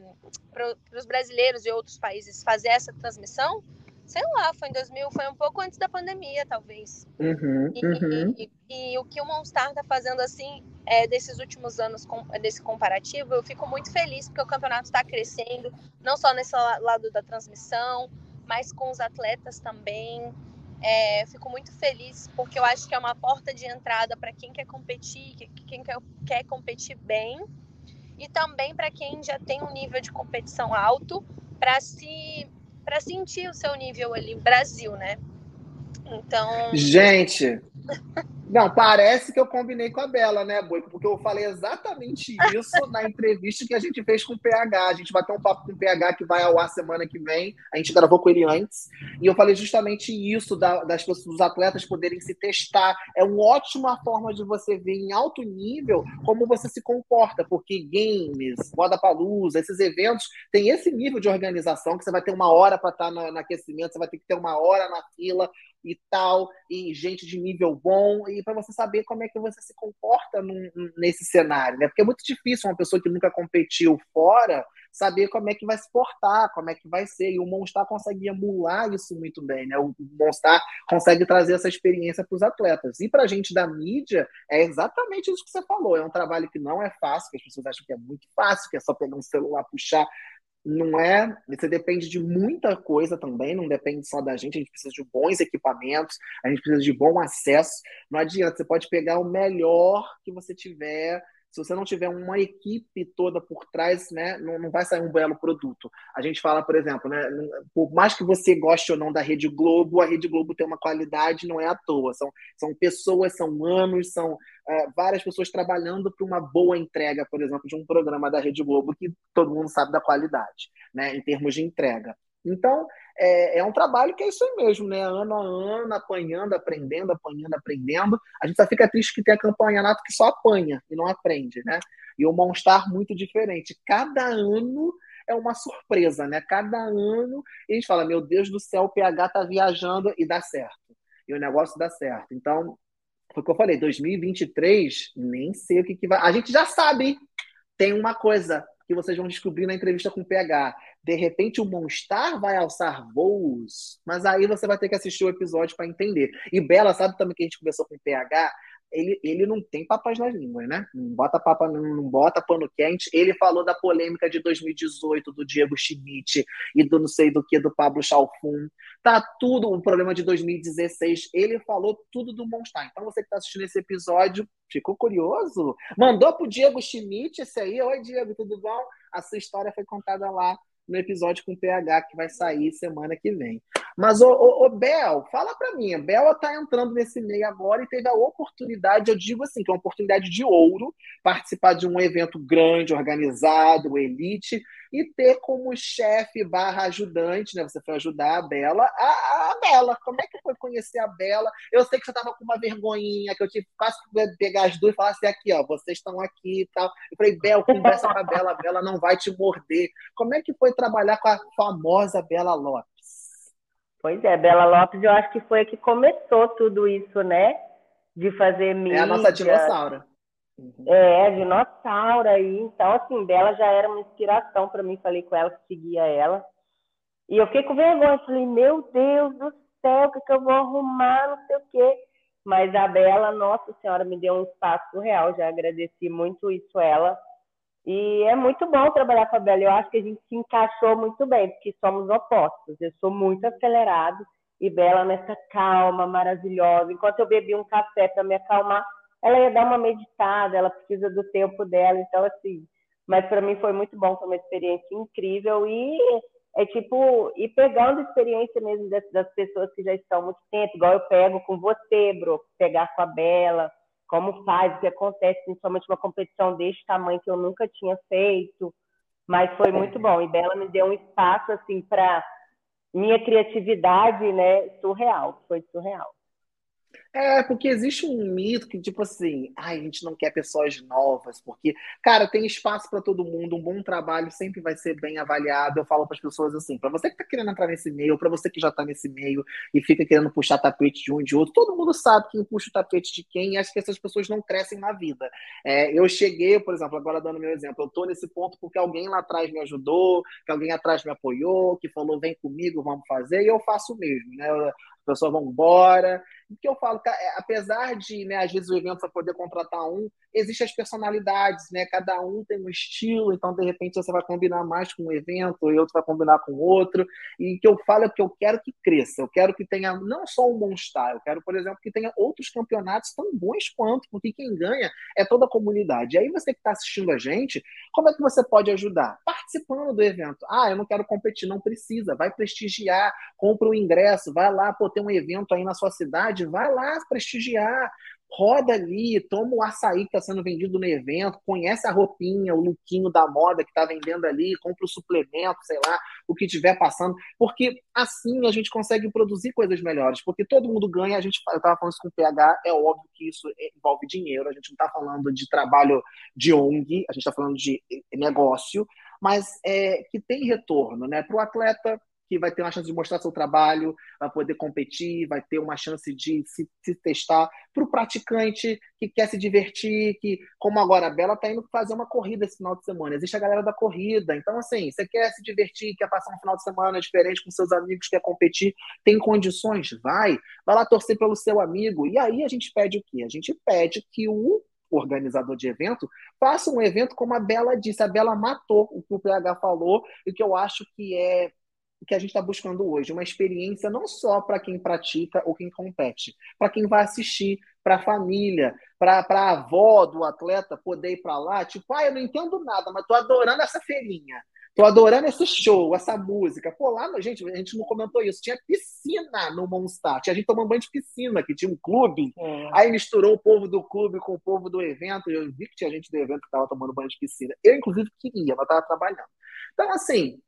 os brasileiros de outros países fazer essa transmissão, sei lá, foi em 2000, foi um pouco antes da pandemia, talvez. Uhum, e, uhum. E, e, e, o que o Monstar está fazendo assim, é, desses últimos anos, com, desse comparativo, eu fico muito feliz porque o campeonato está crescendo, não só nesse lado da transmissão, mas com os atletas também. É, fico muito feliz porque eu acho que é uma porta de entrada para quem quer competir, quem quer, quer competir bem e também para quem já tem um nível de competição alto para se para sentir o seu nível ali Brasil, né? Então, gente, Não, parece que eu combinei com a Bela, né, Boi? Porque eu falei exatamente isso na entrevista que a gente fez com o PH. A gente bateu um papo com o PH que vai ao ar semana que vem. A gente gravou com ele antes. E eu falei justamente isso, da, das pessoas, dos atletas poderem se testar. É uma ótima forma de você ver em alto nível como você se comporta. Porque games, moda palusa, esses eventos têm esse nível de organização que você vai ter uma hora para estar no, no aquecimento, você vai ter que ter uma hora na fila e tal, e gente de nível bom, e para você saber como é que você se comporta num, nesse cenário, né? Porque é muito difícil uma pessoa que nunca competiu fora saber como é que vai se portar, como é que vai ser. E o Monstar consegue emular isso muito bem, né? O Monstar consegue trazer essa experiência para os atletas. E para a gente da mídia, é exatamente isso que você falou. É um trabalho que não é fácil, que as pessoas acham que é muito fácil, que é só pegar um celular, puxar não é. Você depende de muita coisa também, não depende só da gente. A gente precisa de bons equipamentos, a gente precisa de bom acesso. Não adianta, você pode pegar o melhor que você tiver se você não tiver uma equipe toda por trás, né, não, não vai sair um belo produto. A gente fala, por exemplo, né, por mais que você goste ou não da Rede Globo, a Rede Globo tem uma qualidade, não é à toa. São, são pessoas, são anos, são é, várias pessoas trabalhando para uma boa entrega, por exemplo, de um programa da Rede Globo que todo mundo sabe da qualidade, né, em termos de entrega. Então, é, é, um trabalho que é isso aí mesmo, né? Ano a ano, apanhando, aprendendo, apanhando, aprendendo. A gente só fica triste que tem a campanha nato que só apanha e não aprende, né? E o Monstar muito diferente. Cada ano é uma surpresa, né? Cada ano a gente fala, meu Deus do céu, o PH tá viajando e dá certo. E o negócio dá certo. Então, foi o que eu falei, 2023, nem sei o que, que vai. A gente já sabe, tem uma coisa que vocês vão descobrir na entrevista com o PH. De repente, o Monstar vai alçar voos, mas aí você vai ter que assistir o episódio para entender. E Bela, sabe também que a gente conversou com o PH? ele, ele não tem papas nas línguas, né? Não bota papa, não, bota pano quente. Ele falou da polêmica de 2018 do Diego Schmidt e do não sei do que do Pablo Chalfun. Tá tudo o problema de 2016. Ele falou tudo do Monstein. Então você que está assistindo esse episódio, ficou curioso? Mandou pro Diego Schmidt esse aí. Oi, Diego, tudo bom? A sua história foi contada lá no episódio com o PH que vai sair semana que vem. Mas, o, o, o Bel, fala para mim, a Bel está entrando nesse meio agora e teve a oportunidade, eu digo assim, que é uma oportunidade de ouro, participar de um evento grande, organizado, elite, e ter como chefe barra ajudante, né? Você foi ajudar a Bela, a, a Bela. Como é que foi conhecer a Bela? Eu sei que você estava com uma vergonhinha, que eu tive quase que pegar as duas e falar assim, aqui, ó, vocês estão aqui e tal. Eu falei, Bel, conversa com a Bela, a Bela não vai te morder. Como é que foi trabalhar com a famosa Bela Lopes? Pois é, Bela Lopes, eu acho que foi a que começou tudo isso, né? De fazer mídia. É a nossa dinossauro. Uhum. É, dinossauro aí. Então, assim, Bela já era uma inspiração para mim. Falei com ela que seguia ela. E eu fiquei com vergonha. Falei, meu Deus do céu, o que, que eu vou arrumar? Não sei o quê. Mas a Bela, nossa senhora, me deu um espaço real. Já agradeci muito isso ela. E é muito bom trabalhar com a Bela. Eu acho que a gente se encaixou muito bem, porque somos opostos. Eu sou muito acelerado e Bela nessa calma maravilhosa. Enquanto eu bebi um café para me acalmar, ela ia dar uma meditada, ela precisa do tempo dela, então assim, mas para mim foi muito bom, foi uma experiência incrível e é tipo ir pegando experiência mesmo das, das pessoas que já estão há muito tempo, igual eu pego com você, Bro, pegar com a Bela, como faz, o que acontece, principalmente uma competição desse tamanho que eu nunca tinha feito, mas foi muito bom. E Bela me deu um espaço assim para minha criatividade, né, surreal, foi surreal. É, porque existe um mito que, tipo assim, ai, a gente não quer pessoas novas, porque, cara, tem espaço para todo mundo, um bom trabalho sempre vai ser bem avaliado. Eu falo para as pessoas assim, para você que está querendo entrar nesse meio, para você que já está nesse meio e fica querendo puxar tapete de um e de outro, todo mundo sabe quem puxa o tapete de quem e acho que essas pessoas não crescem na vida. É, eu cheguei, por exemplo, agora dando meu exemplo, eu tô nesse ponto porque alguém lá atrás me ajudou, que alguém atrás me apoiou, que falou, vem comigo, vamos fazer, e eu faço o mesmo, né? pessoas vão embora. O que eu falo, é, apesar de, né, às vezes, o evento só poder contratar um, existem as personalidades, né? Cada um tem um estilo, então, de repente, você vai combinar mais com um evento, e outro vai combinar com outro. E o que eu falo é que eu quero que cresça, eu quero que tenha não só um bom eu quero, por exemplo, que tenha outros campeonatos tão bons quanto, porque quem ganha é toda a comunidade. E aí, você que está assistindo a gente, como é que você pode ajudar? Participando do evento. Ah, eu não quero competir, não precisa, vai prestigiar, compra o ingresso, vai lá, pô, tem um evento aí na sua cidade, vai lá prestigiar, roda ali, toma o açaí que está sendo vendido no evento, conhece a roupinha, o lookinho da moda que está vendendo ali, compra o suplemento, sei lá, o que estiver passando, porque assim a gente consegue produzir coisas melhores, porque todo mundo ganha, a gente, eu estava falando isso com o PH, é óbvio que isso envolve dinheiro, a gente não está falando de trabalho de ONG, a gente está falando de negócio, mas é, que tem retorno, né? Para o atleta que vai ter uma chance de mostrar seu trabalho, vai poder competir, vai ter uma chance de se, se testar. Para o praticante que quer se divertir, que, como agora a Bela está indo fazer uma corrida esse final de semana, existe a galera da corrida. Então, assim, você quer se divertir, quer passar um final de semana diferente com seus amigos, quer competir, tem condições? Vai. Vai lá torcer pelo seu amigo. E aí a gente pede o quê? A gente pede que o organizador de evento, faça um evento como a Bela disse. A Bela matou o que o PH falou e que eu acho que é que a gente está buscando hoje, uma experiência não só para quem pratica ou quem compete, para quem vai assistir, para a família, para a avó do atleta poder ir para lá, tipo, ah, eu não entendo nada, mas tô adorando essa feirinha, tô adorando esse show, essa música. Pô, lá, gente, a gente não comentou isso, tinha piscina no Monstar, tinha gente tomando banho de piscina, que tinha um clube, é. aí misturou o povo do clube com o povo do evento, eu vi que tinha gente do evento que estava tomando banho de piscina. Eu, inclusive, queria, mas estava trabalhando. Então, assim,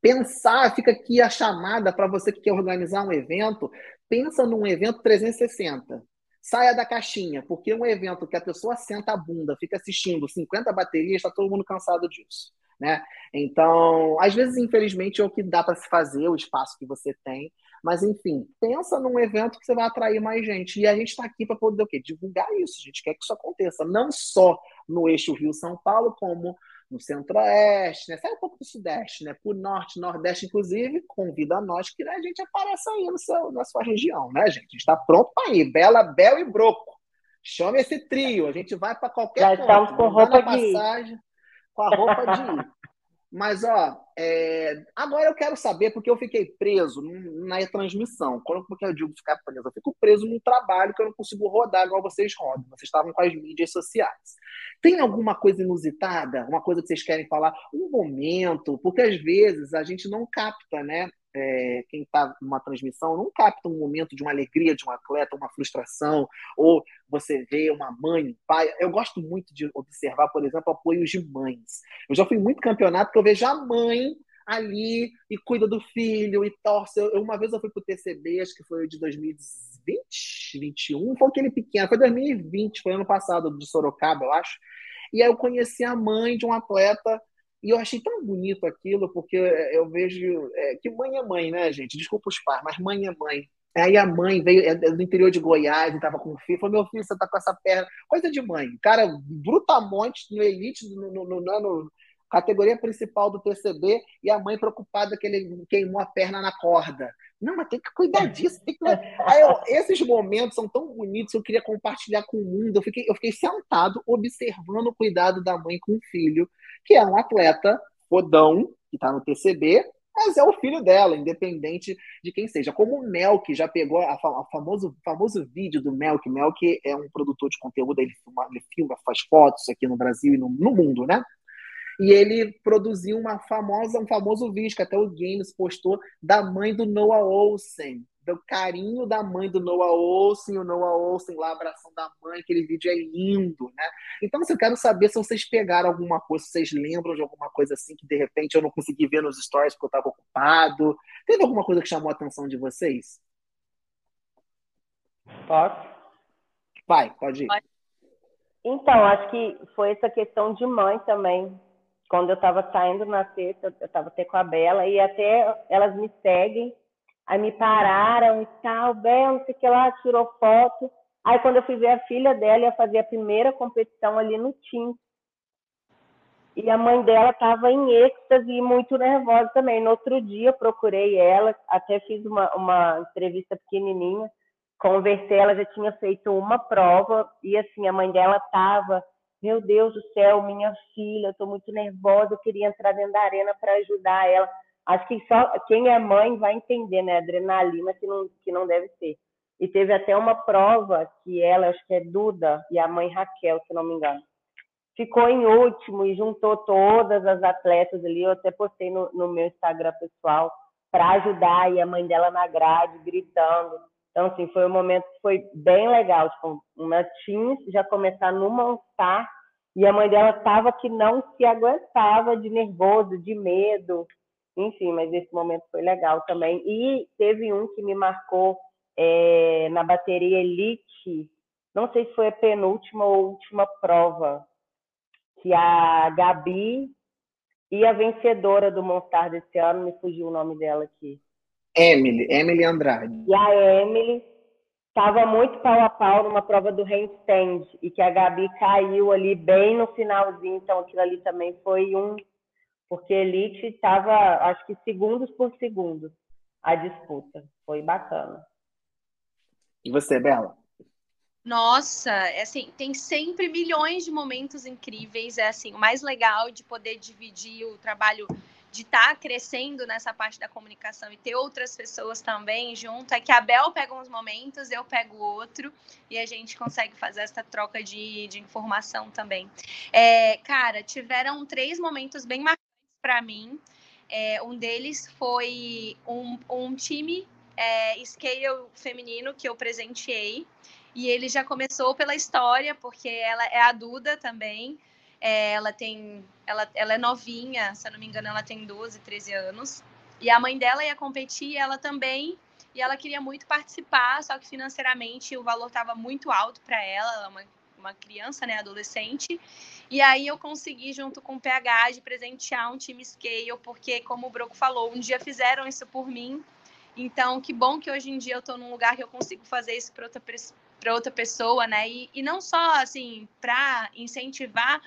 Pensar, fica aqui a chamada para você que quer organizar um evento, pensa num evento 360. Saia da caixinha, porque um evento que a pessoa senta a bunda, fica assistindo 50 baterias, está todo mundo cansado disso. Né? Então, às vezes, infelizmente, é o que dá para se fazer, o espaço que você tem. Mas, enfim, pensa num evento que você vai atrair mais gente. E a gente está aqui para poder o quê? divulgar isso. A gente quer que isso aconteça, não só no eixo Rio-São Paulo, como no centro-oeste, né? Sai um pouco do sudeste, né? Por norte, nordeste, inclusive, convida a nós que né, a gente apareça aí no seu, na sua região, né, gente? A gente está pronto para ir. Bela, Bel e Broco. Chama esse trio, a gente vai para qualquer Já estamos com roupa de passagem, com a roupa de ir. Mas, ó, é... agora eu quero saber, porque eu fiquei preso na transmissão. Quando eu digo ficar preso, eu fico preso num trabalho que eu não consigo rodar igual vocês rodam. Vocês estavam com as mídias sociais. Tem alguma coisa inusitada? Uma coisa que vocês querem falar? Um momento? Porque às vezes a gente não capta, né? É, quem está numa transmissão não capta um momento de uma alegria de um atleta, uma frustração, ou você vê uma mãe, um pai. Eu gosto muito de observar, por exemplo, apoios de mães. Eu já fui muito campeonato que eu vejo a mãe ali e cuida do filho e torce. Eu, uma vez eu fui para o TCB, acho que foi de 2020, 2021, foi aquele pequeno, foi 2020, foi ano passado, de Sorocaba, eu acho. E aí eu conheci a mãe de um atleta e eu achei tão bonito aquilo, porque eu vejo é, que mãe é mãe, né, gente? Desculpa os pais, mas mãe é mãe. Aí a mãe veio é, do interior de Goiás e estava com o filho, falou: Meu filho, você está com essa perna. Coisa de mãe. Cara, brutamonte no elite, no, no, no, no, categoria principal do TCB, e a mãe preocupada que ele queimou a perna na corda. Não, mas tem que cuidar disso. Que... Eu, esses momentos são tão bonitos eu queria compartilhar com o mundo. Eu fiquei, eu fiquei sentado observando o cuidado da mãe com o filho que é um atleta fodão, que está no TCB, mas é o filho dela, independente de quem seja. Como o Melk já pegou a, famoso, famoso vídeo do Melk. Melk é um produtor de conteúdo, ele filma, ele filma faz fotos aqui no Brasil e no, no mundo, né? E ele produziu uma famosa, um famoso vídeo que até o Games postou da mãe do Noah Olsen, do carinho da mãe do Noah Olsen, o Noah Olsen lá abraçando a mãe, aquele vídeo é lindo, né? Então, assim, eu quero saber se vocês pegaram alguma coisa, se vocês lembram de alguma coisa assim que de repente eu não consegui ver nos stories porque eu estava ocupado. Teve alguma coisa que chamou a atenção de vocês? Posso? Vai, pode ir. Então, acho que foi essa questão de mãe também. Quando eu estava saindo na sexta, eu estava até com a Bela, e até elas me seguem Aí me pararam e tal, bem, não sei o que lá, tirou foto. Aí quando eu fui ver a filha dela, ia fazer a primeira competição ali no Team. E a mãe dela estava em êxtase e muito nervosa também. No outro dia, procurei ela, até fiz uma, uma entrevista pequenininha, conversei, ela já tinha feito uma prova, e assim, a mãe dela estava, meu Deus do céu, minha filha, eu estou muito nervosa, eu queria entrar dentro da arena para ajudar ela. Acho que só quem é mãe vai entender, né? Adrenalina que não, que não deve ser. E teve até uma prova que ela, acho que é Duda, e a mãe Raquel, se não me engano, ficou em último e juntou todas as atletas ali. Eu até postei no, no meu Instagram pessoal para ajudar e a mãe dela na grade, gritando. Então, assim, foi um momento que foi bem legal. Tipo, uma team já começar no montar e a mãe dela estava que não se aguentava de nervoso, de medo. Enfim, mas esse momento foi legal também. E teve um que me marcou é, na bateria Elite, não sei se foi a penúltima ou última prova, que a Gabi e a vencedora do Monstar desse ano, me fugiu o nome dela aqui. Emily, Emily Andrade. E a Emily estava muito pau a pau numa prova do handstand e que a Gabi caiu ali bem no finalzinho, então aquilo ali também foi um porque Elite estava, acho que segundos por segundo a disputa. Foi bacana. E você, Bela? Nossa, é assim, tem sempre milhões de momentos incríveis. É assim, o mais legal de poder dividir o trabalho de estar tá crescendo nessa parte da comunicação e ter outras pessoas também junto, é que a Bel pega uns momentos, eu pego outro, e a gente consegue fazer essa troca de, de informação também. É, cara, tiveram três momentos bem marcantes para mim. É, um deles foi um, um time é, scale feminino que eu presenteei. E ele já começou pela história, porque ela é a Duda também. É, ela tem. Ela, ela é novinha, se eu não me engano, ela tem 12, 13 anos. E a mãe dela ia competir, ela também. E ela queria muito participar, só que financeiramente o valor estava muito alto para ela. Ela é uma uma criança, né, adolescente. E aí eu consegui, junto com o PH, de presentear um time scale, porque, como o Broco falou, um dia fizeram isso por mim. Então, que bom que hoje em dia eu estou num lugar que eu consigo fazer isso para outra, outra pessoa, né? E, e não só, assim, para incentivar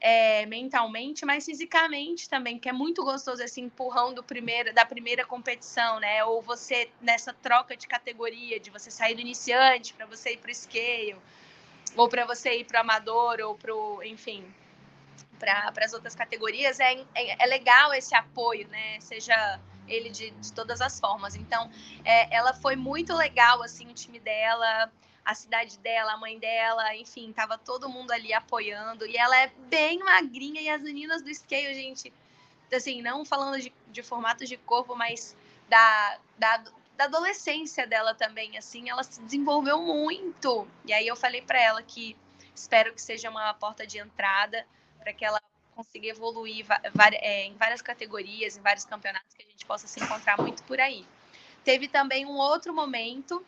é, mentalmente, mas fisicamente também, que é muito gostoso esse empurrão do primeiro, da primeira competição, né? Ou você nessa troca de categoria, de você sair do iniciante para você ir para o scale. Ou para você ir para amador ou para enfim, para as outras categorias, é, é, é, legal esse apoio, né? Seja ele de, de todas as formas. Então, é, ela foi muito legal, assim, o time dela, a cidade dela, a mãe dela, enfim, tava todo mundo ali apoiando. E ela é bem magrinha e as meninas do scale, gente, assim, não falando de, de formatos de corpo, mas da, da, da adolescência dela também, assim, ela se desenvolveu muito. E aí eu falei para ela que espero que seja uma porta de entrada para que ela consiga evoluir é, em várias categorias, em vários campeonatos que a gente possa se encontrar muito por aí. Teve também um outro momento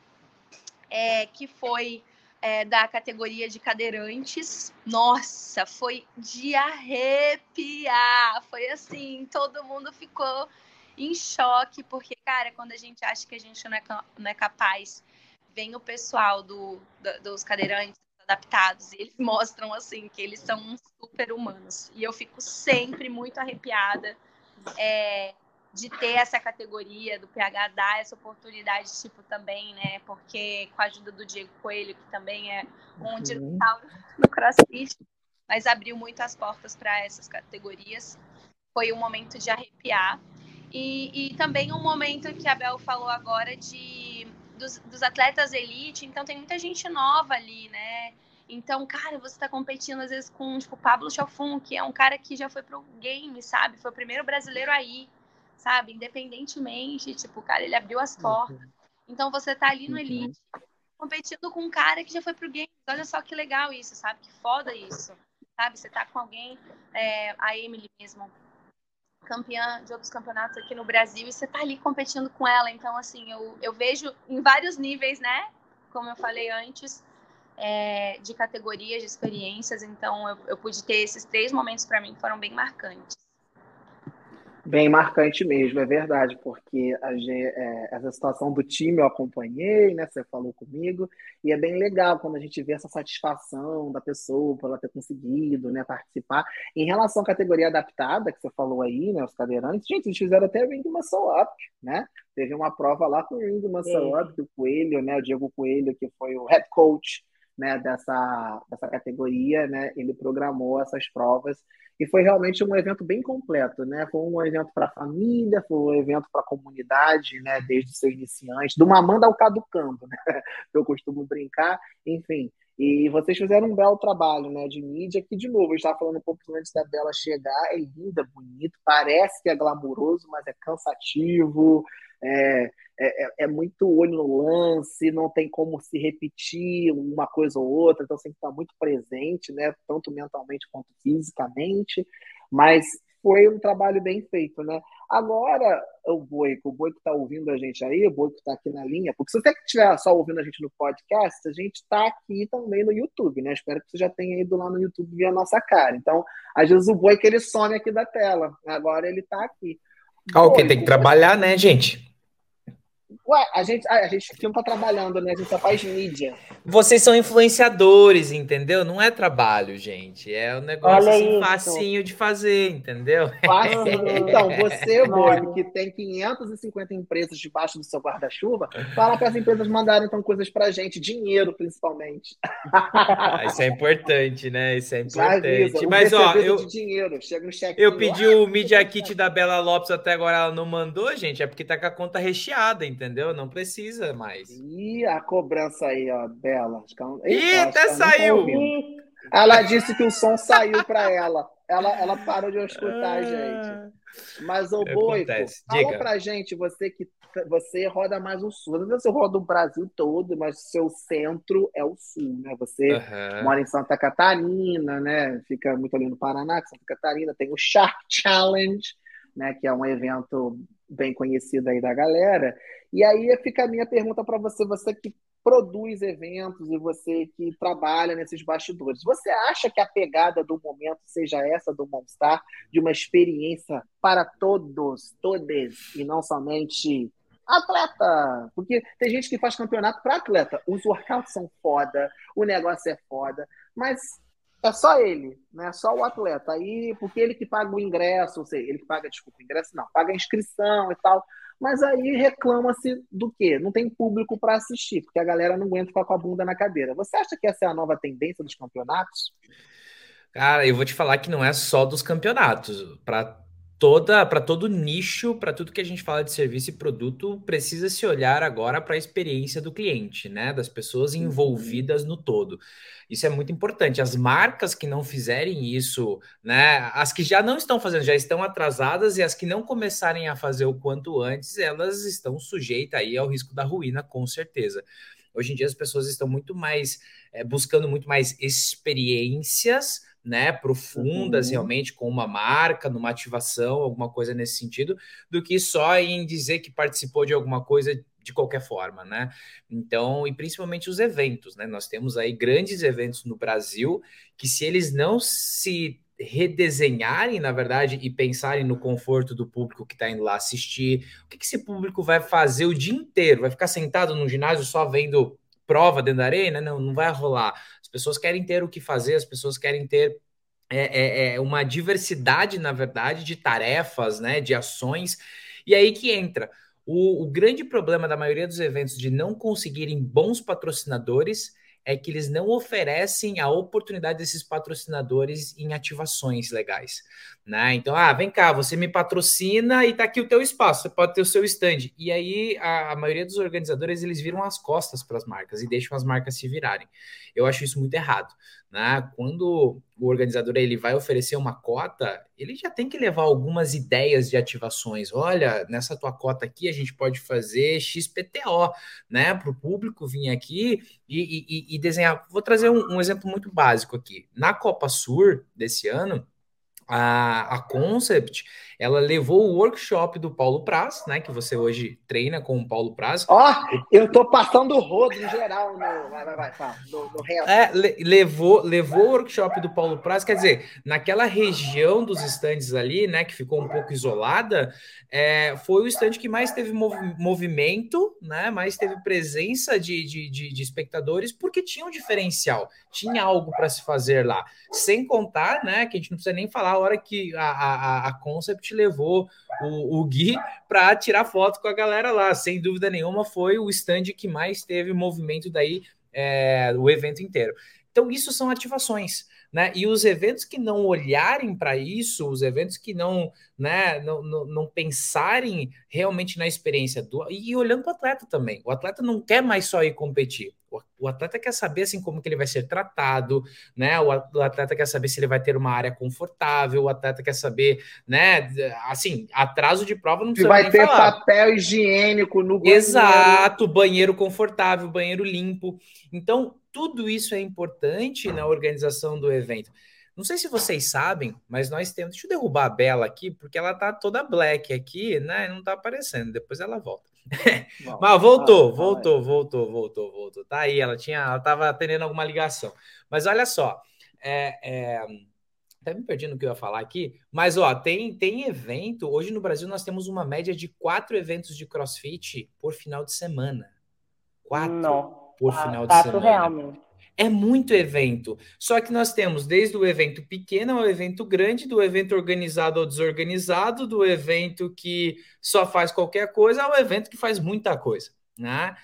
é, que foi é, da categoria de cadeirantes. Nossa, foi de arrepiar. Foi assim, todo mundo ficou em choque, porque, cara, quando a gente acha que a gente não é, não é capaz, vem o pessoal do, do, dos cadeirantes adaptados e eles mostram, assim, que eles são super humanos. E eu fico sempre muito arrepiada. É, de ter essa categoria do PH dar essa oportunidade, tipo, também, né? Porque com a ajuda do Diego Coelho, que também é um uhum. dinossauro no CrossFit, mas abriu muito as portas para essas categorias. Foi um momento de arrepiar. E, e, também um momento que a Bel falou agora de dos, dos atletas elite, então tem muita gente nova ali, né? Então, cara, você está competindo às vezes com, tipo, Pablo Chalfun, que é um cara que já foi pro game, sabe? Foi o primeiro brasileiro aí sabe? Independentemente, tipo, cara, ele abriu as portas. Então você tá ali no Elite, competindo com um cara que já foi pro Games. Olha só que legal isso, sabe? Que foda isso. Sabe? Você tá com alguém, é, a Emily mesmo, campeã de outros campeonatos aqui no Brasil, e você tá ali competindo com ela. Então, assim, eu, eu vejo em vários níveis, né? Como eu falei antes, é, de categorias, de experiências. Então, eu, eu pude ter esses três momentos para mim que foram bem marcantes. Bem marcante mesmo, é verdade, porque a, é, essa situação do time eu acompanhei, né? Você falou comigo, e é bem legal quando a gente vê essa satisfação da pessoa por ela ter conseguido né, participar. Em relação à categoria adaptada, que você falou aí, né? Os cadeirantes, gente, eles fizeram até ring muscle up, né? Teve uma prova lá com o ring muscle up, o Coelho, né? O Diego Coelho, que foi o head coach né, dessa, dessa categoria, né? Ele programou essas provas e foi realmente um evento bem completo, né? Foi um evento para a família, foi um evento para a comunidade, né? Desde seus iniciantes, do mamanda ao caducando, né? Eu costumo brincar, enfim. E vocês fizeram um belo trabalho, né, de mídia, que, de novo, eu estava falando um pouco antes da Bela chegar, é linda, bonito, parece que é glamuroso, mas é cansativo, é, é, é, é, muito olho no lance, não tem como se repetir uma coisa ou outra, então você tem que estar muito presente, né? Tanto mentalmente quanto fisicamente, mas foi um trabalho bem feito, né? Agora, o Boico, o Boico está ouvindo a gente aí, o Boico está aqui na linha, porque se você estiver só ouvindo a gente no podcast, a gente está aqui também no YouTube, né? Espero que você já tenha ido lá no YouTube ver a nossa cara. Então, às vezes o Boico ele some aqui da tela, agora ele está aqui. Ah, ok, tem que trabalhar, né, gente? Ué, a gente, a gente não tá trabalhando, né? A gente só faz mídia. Vocês são influenciadores, entendeu? Não é trabalho, gente. É um negócio assim, facinho de fazer, entendeu? Fácil. Então, você, Boigo, que tem 550 empresas debaixo do seu guarda-chuva, fala para as empresas mandarem então coisas pra gente, dinheiro principalmente. Ah, isso é importante, né? Isso é importante. Mas, ó, eu, dinheiro, chega no eu pedi o Media Kit da Bela Lopes até agora, ela não mandou, gente. É porque tá com a conta recheada, entendeu? Entendeu? Não precisa mais. E a cobrança aí, ó, Bela. Ih, até saiu! Ela disse que o som saiu para ela. ela. Ela parou de escutar, gente. Mas, o Boico, fala pra gente, você que você roda mais o sul. Às vezes você roda o Brasil todo, mas o seu centro é o sul, né? Você uhum. mora em Santa Catarina, né? Fica muito ali no Paraná, Santa Catarina, tem o Shark Challenge, né? Que é um evento bem conhecido aí da galera. E aí fica a minha pergunta para você, você que produz eventos e você que trabalha nesses bastidores. Você acha que a pegada do momento seja essa do Monstar, de uma experiência para todos, todas, e não somente atleta? Porque tem gente que faz campeonato para atleta. Os workouts são foda, o negócio é foda, mas é só ele, né? Só o atleta. Aí, porque ele que paga o ingresso, ou seja, ele que paga, desculpa, ingresso não, paga a inscrição e tal. Mas aí reclama-se do quê? Não tem público para assistir, porque a galera não aguenta ficar com a bunda na cadeira. Você acha que essa é a nova tendência dos campeonatos? Cara, eu vou te falar que não é só dos campeonatos. Para toda para todo nicho, para tudo que a gente fala de serviço e produto, precisa se olhar agora para a experiência do cliente, né? Das pessoas uhum. envolvidas no todo. Isso é muito importante. As marcas que não fizerem isso, né? As que já não estão fazendo, já estão atrasadas, e as que não começarem a fazer o quanto antes, elas estão sujeitas aí ao risco da ruína, com certeza. Hoje em dia as pessoas estão muito mais é, buscando muito mais experiências né, profundas uhum. realmente com uma marca, numa ativação, alguma coisa nesse sentido, do que só em dizer que participou de alguma coisa de qualquer forma, né? Então, e principalmente os eventos, né? Nós temos aí grandes eventos no Brasil que se eles não se redesenharem, na verdade, e pensarem no conforto do público que está indo lá assistir, o que, que esse público vai fazer o dia inteiro? Vai ficar sentado no ginásio só vendo prova dentro da arena? Não, não vai rolar pessoas querem ter o que fazer, as pessoas querem ter é, é, é, uma diversidade, na verdade, de tarefas, né, de ações. E aí que entra. O, o grande problema da maioria dos eventos de não conseguirem bons patrocinadores é que eles não oferecem a oportunidade desses patrocinadores em ativações legais, né? Então, ah, vem cá, você me patrocina e tá aqui o teu espaço, você pode ter o seu stand. E aí a, a maioria dos organizadores eles viram as costas para as marcas e deixam as marcas se virarem. Eu acho isso muito errado, né? Quando o organizador ele vai oferecer uma cota, ele já tem que levar algumas ideias de ativações. Olha, nessa tua cota aqui a gente pode fazer XPTO, né? Para o público vir aqui e, e, e, desenhar. Vou trazer um, um exemplo muito básico aqui. Na Copa Sur desse ano, a, a Concept ela levou o workshop do Paulo Praz, né? Que você hoje treina com o Paulo Praz. Ó, oh, eu tô passando o rodo em geral no, vai, vai, vai, tá, no, no É, le, levou, levou o workshop do Paulo Praz, quer dizer, naquela região dos estandes ali, né? Que ficou um pouco isolada, é, foi o estande que mais teve mov, movimento, né? Mais teve presença de, de, de, de espectadores, porque tinha um diferencial, tinha algo para se fazer lá. Sem contar, né? Que a gente não precisa nem falar a hora que a, a, a Concept levou o, o Gui para tirar foto com a galera lá. Sem dúvida nenhuma, foi o stand que mais teve movimento daí é, o evento inteiro. Então, isso são ativações. Né? E os eventos que não olharem para isso, os eventos que não, né, não, não, não, pensarem realmente na experiência do e olhando para o atleta também. O atleta não quer mais só ir competir. O, atleta quer saber assim como que ele vai ser tratado, né? O, atleta quer saber se ele vai ter uma área confortável. O atleta quer saber, né? Assim, atraso de prova não precisa se vai ter falar. papel higiênico no banheiro. Exato, banheiro confortável, banheiro limpo. Então tudo isso é importante na organização do evento. Não sei se vocês sabem, mas nós temos. Deixa eu derrubar a Bela aqui, porque ela tá toda black aqui, né? Não tá aparecendo. Depois ela volta. Bom, mas voltou, voltou, voltou, voltou, voltou. Tá aí, ela tinha, ela tava atendendo alguma ligação. Mas olha só, é, é, até me perdi no que eu ia falar aqui, mas ó, tem, tem evento. Hoje no Brasil nós temos uma média de quatro eventos de CrossFit por final de semana. Quatro. Não por ah, final de semana. Realmente. É muito evento. Só que nós temos desde o evento pequeno ao evento grande, do evento organizado ao desorganizado, do evento que só faz qualquer coisa ao evento que faz muita coisa, né?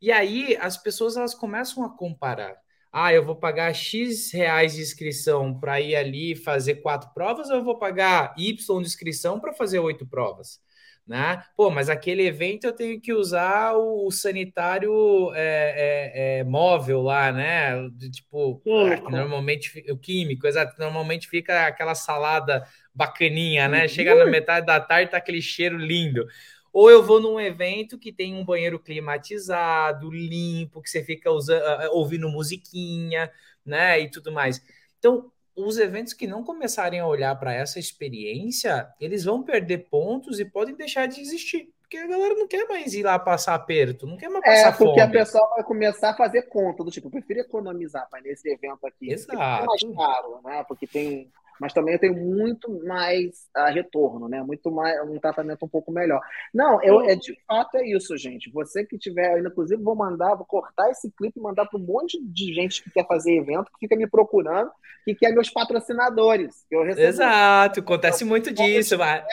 E aí as pessoas elas começam a comparar. Ah, eu vou pagar X reais de inscrição para ir ali fazer quatro provas, ou eu vou pagar Y de inscrição para fazer oito provas? né? Pô, mas aquele evento eu tenho que usar o sanitário é, é, é, móvel lá, né? Tipo, químico. normalmente o químico, exato. Normalmente fica aquela salada bacaninha, né? Uhum. Chega na metade da tarde, tá aquele cheiro lindo. Ou eu vou num evento que tem um banheiro climatizado, limpo, que você fica usando, ouvindo musiquinha, né? E tudo mais. Então, os eventos que não começarem a olhar para essa experiência, eles vão perder pontos e podem deixar de existir. Porque a galera não quer mais ir lá passar aperto, não quer mais é, passar É, porque fome. a pessoa vai começar a fazer conta do tipo, eu prefiro economizar para nesse evento aqui. Exato. É mais caro, né? Porque tem mas também eu tenho muito mais uh, retorno, né? Muito mais um tratamento um pouco melhor. Não, eu é de fato é isso, gente. Você que tiver, eu, inclusive vou mandar, vou cortar esse clipe e mandar para um monte de gente que quer fazer evento, que fica me procurando, que quer meus patrocinadores. Eu recebo Exato, acontece muito disso, mas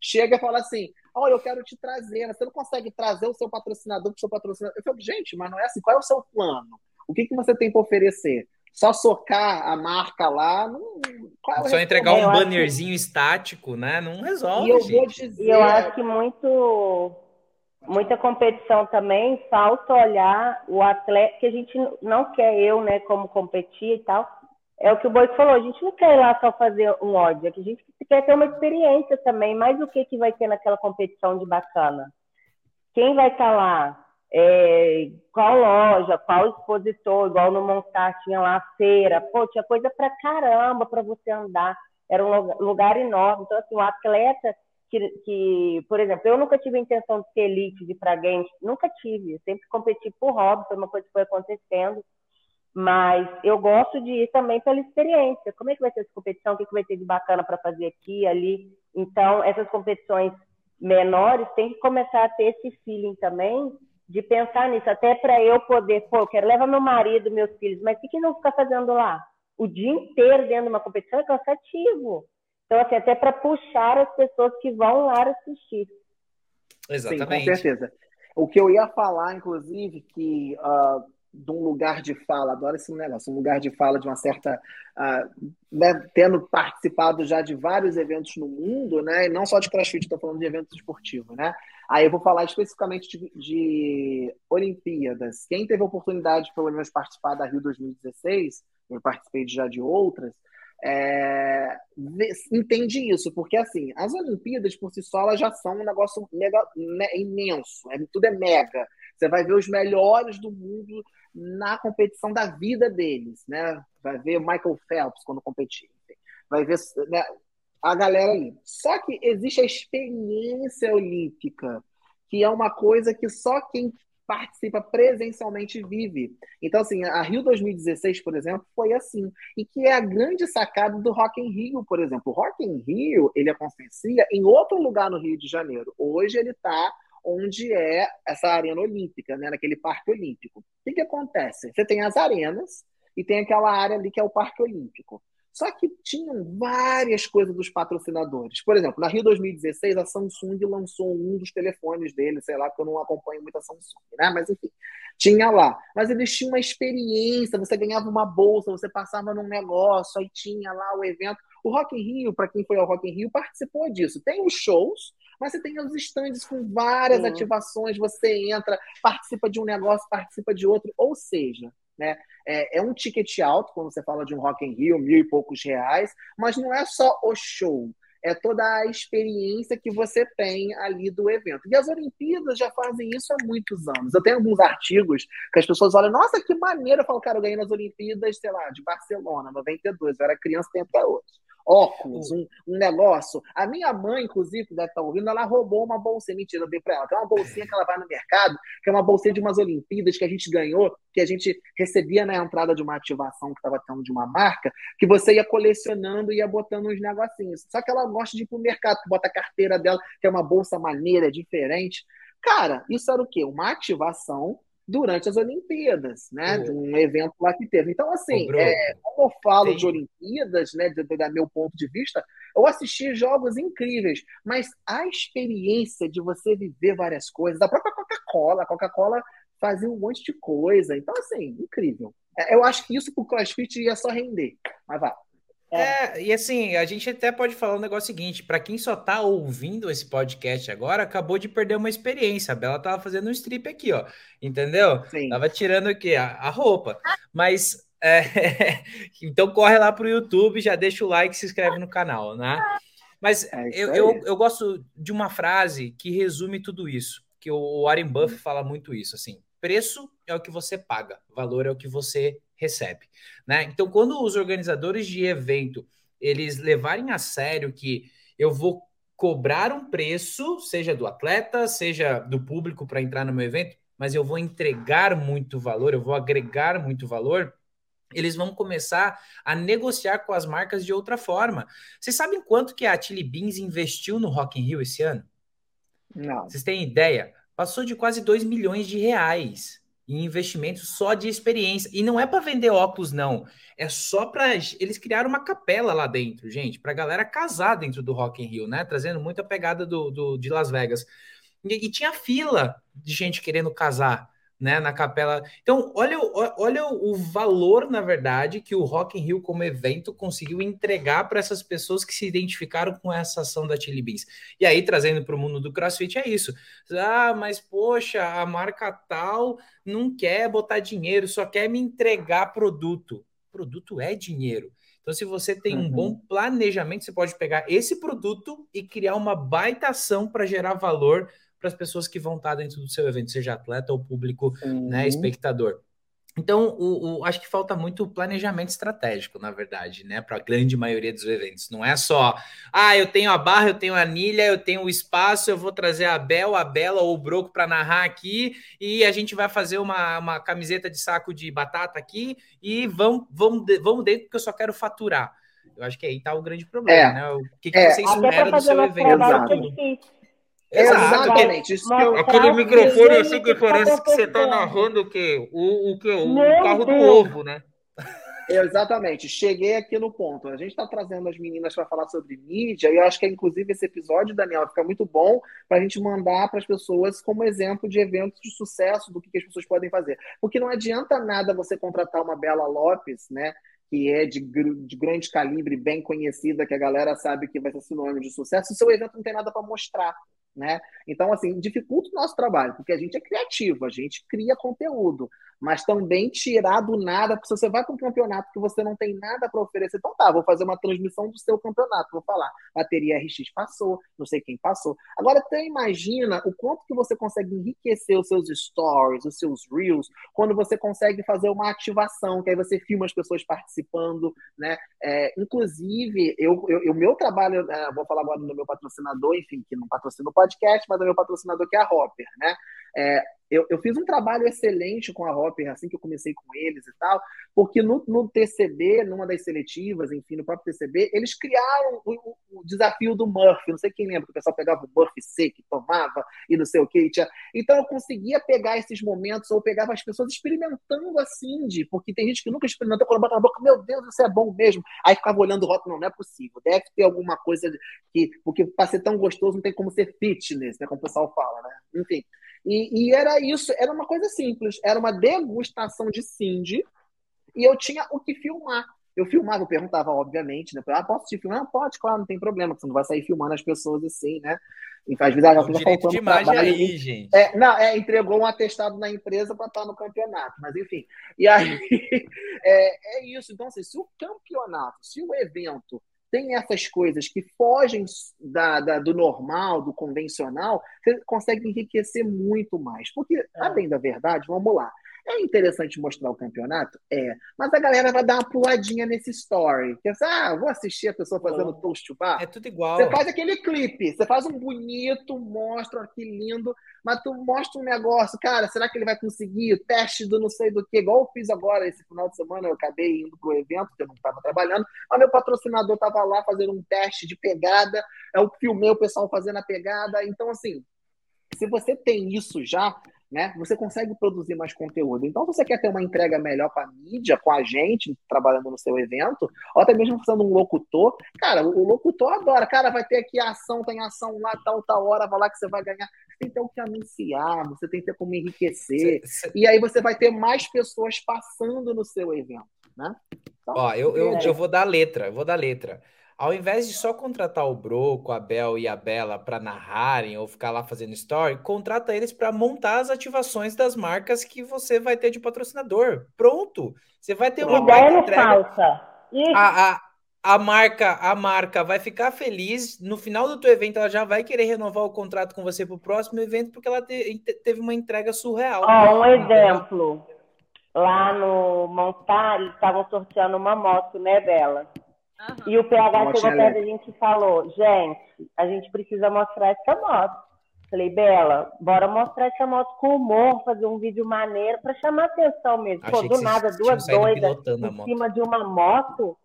chega e fala assim: olha, eu quero te trazer, você não consegue trazer o seu patrocinador para o seu patrocinador. Eu falo, gente, mas não é assim, qual é o seu plano? O que, que você tem para oferecer? Só socar a marca lá, não, é só entregar um bannerzinho que... estático, né? Não resolve. E eu gente. vou dizer. Eu acho que muito, muita competição também falta olhar o atleta, que a gente não quer eu, né, como competir e tal. É o que o Boi falou, a gente não quer ir lá só fazer um ódio, é que a gente quer ter uma experiência também, mais o que, que vai ter naquela competição de bacana. Quem vai estar tá lá? É, qual loja, qual expositor, igual no Montar tinha lá a feira, pô, tinha coisa pra caramba para você andar, era um lugar enorme. Então, assim, o atleta que, que, por exemplo, eu nunca tive a intenção de ser elite, de ir para games, nunca tive, sempre competi por hobby, foi uma coisa que foi acontecendo, mas eu gosto de ir também pela experiência. Como é que vai ser essa competição? O que, que vai ter de bacana para fazer aqui, ali? Então, essas competições menores têm que começar a ter esse feeling também de pensar nisso, até para eu poder, pô, eu quero levar meu marido, meus filhos, mas o que, que não ficar fazendo lá? O dia inteiro dentro de uma competição é cansativo. Então, assim, até para puxar as pessoas que vão lá assistir. Exatamente. Sim, com certeza. O que eu ia falar, inclusive, que uh, de um lugar de fala, adoro esse negócio, um lugar de fala de uma certa. Uh, né, tendo participado já de vários eventos no mundo, né, e não só de crossfit, estou falando de eventos esportivos, né? Aí eu vou falar especificamente de, de Olimpíadas. Quem teve a oportunidade, pelo menos, participar da Rio 2016, eu participei já de outras, é, entende isso, porque assim, as Olimpíadas por si só elas já são um negócio mega, né, imenso, é, tudo é mega. Você vai ver os melhores do mundo na competição da vida deles, né? Vai ver Michael Phelps quando competir, vai ver né, a galera ali. Só que existe a experiência olímpica, que é uma coisa que só quem participa presencialmente vive. Então, assim, a Rio 2016, por exemplo, foi assim. E que é a grande sacada do Rock in Rio, por exemplo. O Rock in Rio, ele acontecia em outro lugar no Rio de Janeiro. Hoje ele está onde é essa arena olímpica, né, naquele parque olímpico. O que, que acontece? Você tem as arenas e tem aquela área ali que é o parque olímpico. Só que tinham várias coisas dos patrocinadores. Por exemplo, na Rio 2016, a Samsung lançou um dos telefones dele, sei lá, porque eu não acompanho muito a Samsung, né? Mas enfim, tinha lá. Mas eles tinham uma experiência, você ganhava uma bolsa, você passava num negócio, aí tinha lá o evento. O Rock in Rio, para quem foi ao Rock in Rio, participou disso. Tem os shows, mas você tem os stands com várias Sim. ativações, você entra, participa de um negócio, participa de outro, ou seja, né? É, é, um ticket alto quando você fala de um Rock in Rio, mil e poucos reais, mas não é só o show, é toda a experiência que você tem ali do evento. E as Olimpíadas já fazem isso há muitos anos. Eu tenho alguns artigos que as pessoas olham, nossa, que maneiro, eu falo, cara, eu ganhei nas Olimpíadas, sei lá, de Barcelona, 92, eu era criança, tem até hoje óculos, um, um, negócio. A minha mãe, inclusive, que deve estar ouvindo, ela roubou uma bolsinha. Mentira, eu dei para ela. Tem uma bolsinha que ela vai no mercado, que é uma bolsinha de umas Olimpíadas que a gente ganhou, que a gente recebia na entrada de uma ativação que estava tendo de uma marca, que você ia colecionando e ia botando uns negocinhos. Só que ela gosta de ir pro mercado, bota a carteira dela, que é uma bolsa maneira, diferente. Cara, isso era o quê? Uma ativação durante as Olimpíadas, né? De um evento lá que teve. Então, assim, é, como eu falo Sim. de Olimpíadas, né, do, do meu ponto de vista, eu assisti jogos incríveis, mas a experiência de você viver várias coisas, da própria Coca-Cola, a Coca-Cola fazia um monte de coisa. Então, assim, incrível. É, eu acho que isso pro CrossFit ia só render. Mas vai. É. é, e assim, a gente até pode falar um negócio seguinte: para quem só tá ouvindo esse podcast agora, acabou de perder uma experiência. A Bela tava fazendo um strip aqui, ó, entendeu? Sim. Tava tirando aqui a, a roupa. Mas é, então corre lá pro YouTube, já deixa o like, se inscreve no canal, né? Mas é eu, eu, eu, gosto de uma frase que resume tudo isso, que o Warren Buffett fala muito isso, assim, preço é o que você paga, valor é o que você recebe, né? Então, quando os organizadores de evento eles levarem a sério que eu vou cobrar um preço, seja do atleta, seja do público para entrar no meu evento, mas eu vou entregar muito valor, eu vou agregar muito valor, eles vão começar a negociar com as marcas de outra forma. Vocês sabem quanto que a Chili Beans investiu no Rock in Rio esse ano? Não. Vocês têm ideia? Passou de quase 2 milhões de reais em investimentos só de experiência. E não é para vender óculos, não. É só para. Eles criaram uma capela lá dentro, gente, para galera casar dentro do Rock in Rio, né? Trazendo muita pegada do, do de Las Vegas. E, e tinha fila de gente querendo casar né, na capela. Então, olha, olha o valor, na verdade, que o Rock in Rio como evento conseguiu entregar para essas pessoas que se identificaram com essa ação da Chili Beans. E aí, trazendo para o mundo do CrossFit, é isso. Ah, mas poxa, a marca tal não quer botar dinheiro, só quer me entregar produto. Produto é dinheiro. Então, se você tem um bom uhum. planejamento, você pode pegar esse produto e criar uma baita ação para gerar valor para as pessoas que vão estar dentro do seu evento, seja atleta ou público, uhum. né, espectador. Então, o, o, acho que falta muito planejamento estratégico, na verdade, né? Para a grande maioria dos eventos. Não é só, ah, eu tenho a barra, eu tenho a anilha, eu tenho o espaço, eu vou trazer a Bel, a Bela ou o Broco para narrar aqui, e a gente vai fazer uma, uma camiseta de saco de batata aqui, e vamos, vamos, vamos dentro, porque eu só quero faturar. Eu acho que aí está o grande problema, é, né? O que, que é, você espera do seu evento? Exato. Exatamente. Isso que eu... Aquele microfone assim que parece que você está narrando o quê? O, o, quê? o carro do ovo, né? Exatamente, cheguei aqui no ponto. A gente está trazendo as meninas para falar sobre mídia, e eu acho que, inclusive, esse episódio, Daniel, fica muito bom para a gente mandar para as pessoas como exemplo de eventos de sucesso, do que, que, as pessoas podem fazer. Porque não adianta nada você contratar uma Bela Lopes, né? Que é de, de grande calibre, bem conhecida, que a galera sabe que vai ser sinônimo de sucesso, se o seu evento não tem nada para mostrar. Né? Então, assim, dificulta o nosso trabalho, porque a gente é criativo, a gente cria conteúdo, mas também tirar do nada, porque se você vai para um campeonato que você não tem nada para oferecer, então tá, vou fazer uma transmissão do seu campeonato, vou falar, bateria RX passou, não sei quem passou. Agora, até imagina o quanto que você consegue enriquecer os seus stories, os seus reels, quando você consegue fazer uma ativação, que aí você filma as pessoas participando, né? É, inclusive, eu, eu, o meu trabalho, é, vou falar agora do meu patrocinador, enfim, que não patrocina o podcast, mas é meu patrocinador que é a Hopper, né? É, eu, eu, fiz um trabalho excelente com a Hopper assim que eu comecei com eles e tal, porque no, no TCB, numa das seletivas, enfim, no próprio TCB, eles criaram o, o, desafio do Murphy. Não sei quem lembra que o pessoal pegava o Murphy seco tomava e não sei o que. Tinha... Então eu conseguia pegar esses momentos ou pegava as pessoas experimentando a Cindy, porque tem gente que nunca experimentou quando bota na boca, meu Deus, isso é bom mesmo. Aí ficava olhando o rótulo, não, não é possível. Deve ter alguma coisa que, porque para ser tão gostoso não tem como ser fitness, né, como o pessoal fala, né? Enfim. E, e, era isso, era uma coisa simples, era uma degustação de Cindy, e eu tinha o que filmar. Eu filmava, eu perguntava, obviamente, né? Ah, posso te filmar? Não, pode, claro, não tem problema, você não vai sair filmando as pessoas assim, né? Então, às vezes, ela fica faltando de imagem aí, gente. É, não, é, entregou um atestado na empresa para estar no campeonato, mas enfim. E aí, é, é isso. Então, assim, se o campeonato, se o evento tem essas coisas que fogem da, da, do normal, do convencional, você consegue enriquecer muito mais. Porque, é. além da verdade, vamos lá. É interessante mostrar o campeonato? É. Mas a galera vai dar uma puladinha nesse story. É, ah, vou assistir a pessoa fazendo toast to bar. É tudo igual. Você faz aquele clipe, você faz um bonito, mostra que lindo, mas tu mostra um negócio, cara, será que ele vai conseguir? O teste do não sei do que, igual eu fiz agora esse final de semana, eu acabei indo pro evento, porque eu não estava trabalhando, mas meu patrocinador estava lá fazendo um teste de pegada, eu filmei o pessoal fazendo a pegada, então assim, se você tem isso já, né? Você consegue produzir mais conteúdo. Então, se você quer ter uma entrega melhor para a mídia, com a gente, trabalhando no seu evento, ou até mesmo sendo um locutor, cara, o locutor adora. Cara, vai ter aqui ação, tem ação lá, tal, tal hora, vai lá que você vai ganhar. Você tem que ter o que anunciar, você tem que ter como enriquecer. E aí você vai ter mais pessoas passando no seu evento, né? Então, Ó, eu, eu, é. eu vou dar letra, eu vou dar letra. Ao invés de só contratar o Broco, a Bel e a Bela para narrarem ou ficar lá fazendo story, contrata eles para montar as ativações das marcas que você vai ter de patrocinador. Pronto! Você vai ter uma Ideia marca falsa. A, a, a marca, a marca vai ficar feliz. No final do teu evento, ela já vai querer renovar o contrato com você para o próximo evento, porque ela te, teve uma entrega surreal. Ó, um exemplo. Lá no Montar, eles estavam sorteando uma moto, né, Bela? Uhum. E o PH chegou perto da gente e falou: gente, a gente precisa mostrar essa moto. Falei, Bela, bora mostrar essa moto com humor, fazer um vídeo maneiro para chamar atenção mesmo. Pô, do nada, duas doidas em cima de uma moto.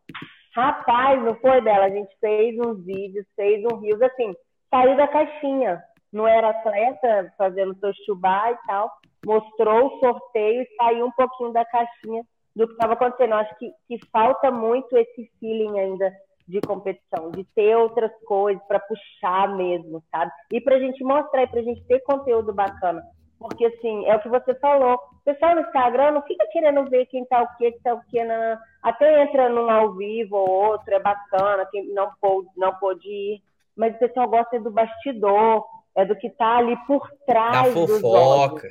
Rapaz, não foi dela? A gente fez uns vídeos, fez um rios, assim, saiu da caixinha. Não era atleta, fazendo seu chubá e tal. Mostrou o sorteio e saiu um pouquinho da caixinha do que estava acontecendo. Eu acho que, que falta muito esse feeling ainda de competição, de ter outras coisas para puxar mesmo, sabe? E para a gente mostrar, e para a gente ter conteúdo bacana. Porque, assim, é o que você falou. O pessoal no Instagram não fica querendo ver quem tá o quê, que tá o quê. Na... Até entra num ao vivo ou outro, é bacana, quem não pôde, não pôde ir. Mas o pessoal gosta do bastidor, é do que tá ali por trás da fofoca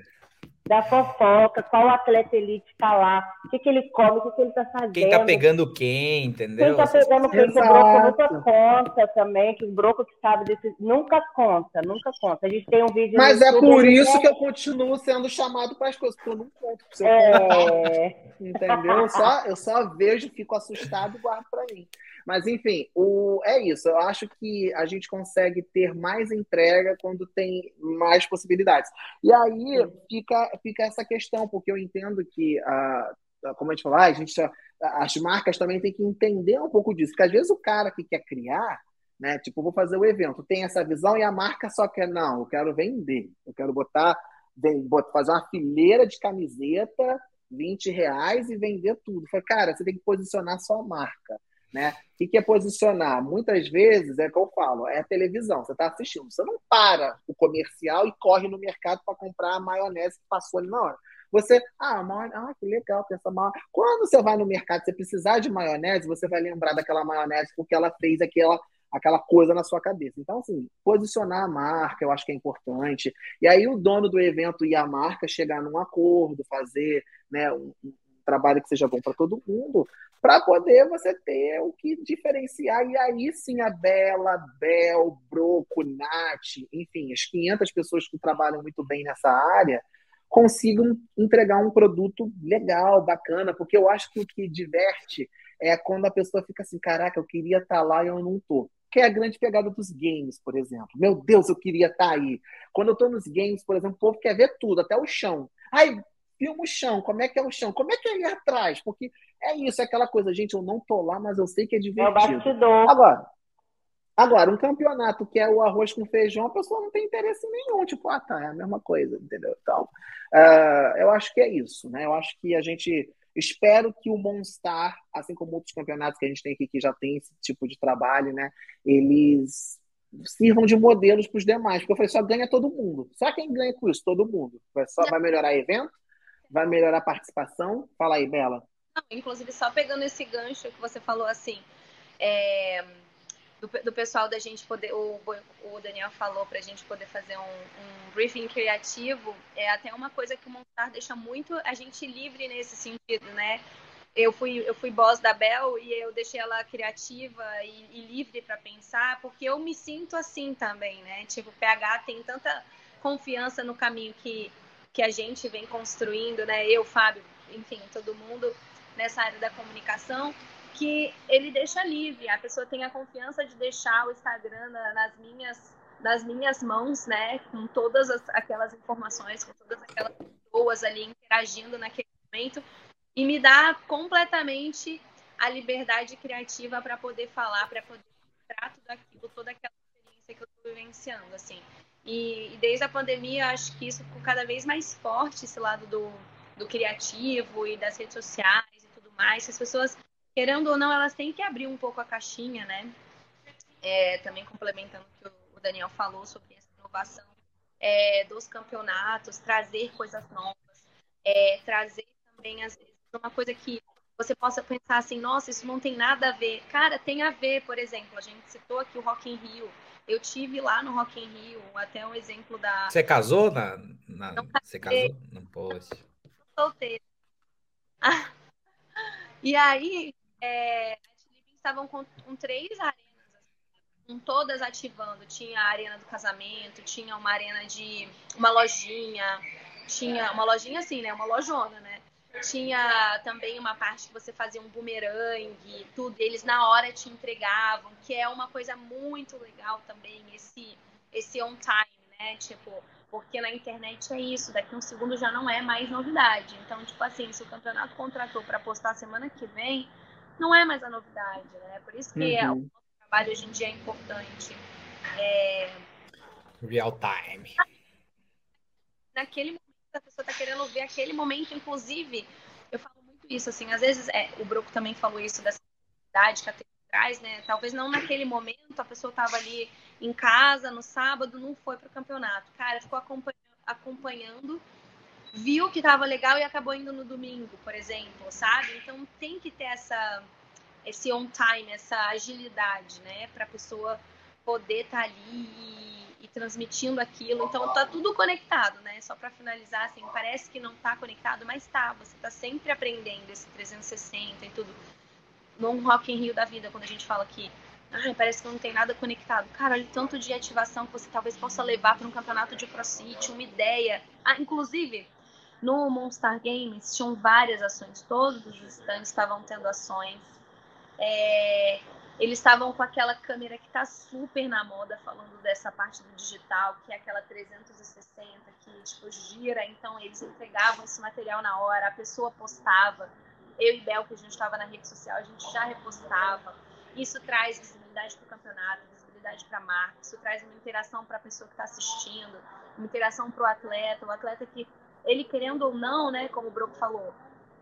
da fofoca, qual atleta elite está lá, o que, que ele come, o que, que ele está fazendo. Quem está pegando quem, entendeu? Quem está pegando quem, que o Broco nunca conta também, que o Broco que sabe desse. Nunca conta, nunca conta. A gente tem um vídeo. Mas é por isso que eu continuo sendo chamado para as coisas, porque eu não conto. É... Entendeu? Eu só, eu só vejo, fico assustado e guardo para mim. Mas, enfim, o, é isso. Eu acho que a gente consegue ter mais entrega quando tem mais possibilidades. E aí fica, fica essa questão, porque eu entendo que, a, como a gente falou, a gente, as marcas também têm que entender um pouco disso. Porque às vezes o cara que quer criar, né? Tipo, vou fazer o evento, tem essa visão e a marca só quer, não, eu quero vender, eu quero botar, fazer uma fileira de camiseta, 20 reais e vender tudo. Falei, cara, você tem que posicionar sua marca. Né? O que é posicionar? Muitas vezes é o que eu falo, é a televisão. Você está assistindo, você não para o comercial e corre no mercado para comprar a maionese que passou ali na hora. Você, ah, maionese, ah, que legal, tem essa maionese. Quando você vai no mercado, você precisar de maionese, você vai lembrar daquela maionese porque ela fez aquela, aquela coisa na sua cabeça. Então, assim, posicionar a marca, eu acho que é importante. E aí o dono do evento e a marca chegar num acordo, fazer né, um, um trabalho que seja bom para todo mundo, para poder você ter o que diferenciar. E aí sim a Bela, Bel, Broco, Nath, enfim, as 500 pessoas que trabalham muito bem nessa área consigam entregar um produto legal, bacana, porque eu acho que o que diverte é quando a pessoa fica assim, caraca, eu queria estar tá lá e eu não tô. Que é a grande pegada dos games, por exemplo. Meu Deus, eu queria estar tá aí. Quando eu estou nos games, por exemplo, o povo quer ver tudo, até o chão. Ai, filma o chão, como é que é o chão, como é que é ali atrás, porque é isso, é aquela coisa, gente, eu não tô lá, mas eu sei que é divertido. É agora, agora, um campeonato que é o arroz com feijão, a pessoa não tem interesse nenhum, tipo, ah, tá, é a mesma coisa, entendeu? Então, uh, eu acho que é isso, né? Eu acho que a gente espero que o Monstar, assim como outros campeonatos que a gente tem aqui que já tem esse tipo de trabalho, né? Eles sirvam de modelos para os demais, porque eu falei, só ganha todo mundo. Só quem ganha com isso? Todo mundo. Vai, só vai melhorar evento, vai melhorar a participação. Fala aí, Bela. Inclusive, só pegando esse gancho que você falou assim, é, do, do, pessoal da gente poder, o, o Daniel falou para a gente poder fazer um, um, briefing criativo, é até uma coisa que o Montar deixa muito a gente livre nesse sentido, né? Eu fui, eu fui boss da Bel e eu deixei ela criativa e, e livre para pensar, porque eu me sinto assim também, né? Tipo, o PH tem tanta confiança no caminho que que a gente vem construindo, né? Eu, Fábio, enfim, todo mundo nessa área da comunicação, que ele deixa livre. A pessoa tem a confiança de deixar o Instagram nas minhas nas minhas mãos, né, com todas as, aquelas informações, com todas aquelas pessoas ali interagindo naquele momento e me dá completamente a liberdade criativa para poder falar, para poder mostrar tudo aquilo, toda aquela experiência que eu estou vivenciando, assim. E, e, desde a pandemia, acho que isso ficou cada vez mais forte, esse lado do, do criativo e das redes sociais mais. As pessoas, querendo ou não, elas têm que abrir um pouco a caixinha, né? É, também complementando o que o Daniel falou sobre essa inovação é, dos campeonatos, trazer coisas novas, é, trazer também, às vezes, uma coisa que você possa pensar assim, nossa, isso não tem nada a ver. Cara, tem a ver, por exemplo, a gente citou aqui o Rock in Rio, eu tive lá no Rock in Rio, até um exemplo da. Você casou na. na... Não Você casou? Não pôde. Solteira. E aí, é, estavam com, com, três arenas, assim, com todas ativando. Tinha a arena do casamento, tinha uma arena de. uma lojinha, tinha uma lojinha assim, né? Uma lojona, né? Tinha também uma parte que você fazia um bumerangue, tudo. Eles na hora te entregavam, que é uma coisa muito legal também, esse, esse on time, né? Tipo, porque na internet é isso, daqui a um segundo já não é mais novidade. Então, tipo assim, se o campeonato contratou para postar semana que vem, não é mais a novidade, né? Por isso que uhum. o nosso trabalho hoje em dia é importante. É... Real time. Naquele momento, a pessoa está querendo ver aquele momento, inclusive, eu falo muito isso, assim, às vezes, é, o Broco também falou isso dessa idade que a traz, né? Talvez não naquele momento, a pessoa estava ali em casa no sábado, não foi para o campeonato. Cara, ficou acompanhando, viu que estava legal e acabou indo no domingo, por exemplo, sabe? Então tem que ter essa esse on time, essa agilidade, né, para a pessoa poder estar tá ali e, e, transmitindo aquilo. Então tá tudo conectado, né? Só para finalizar, assim, parece que não tá conectado, mas tá. Você tá sempre aprendendo esse 360 e tudo. No Rock in Rio da vida, quando a gente fala que Ai, parece que não tem nada conectado. Cara, olha tanto de ativação que você talvez possa levar para um campeonato de crossfit, uma ideia. Ah, inclusive, no Monster Games tinham várias ações, todos os stands estavam tendo ações. É, eles estavam com aquela câmera que está super na moda, falando dessa parte do digital, que é aquela 360 que tipo, gira. Então, eles entregavam esse material na hora, a pessoa postava. Eu e Bel, que a gente estava na rede social, a gente já repostava. Isso traz visibilidade para o campeonato, visibilidade para a marca, isso traz uma interação para a pessoa que está assistindo, uma interação para o atleta, o atleta que, ele querendo ou não, né, como o Broco falou,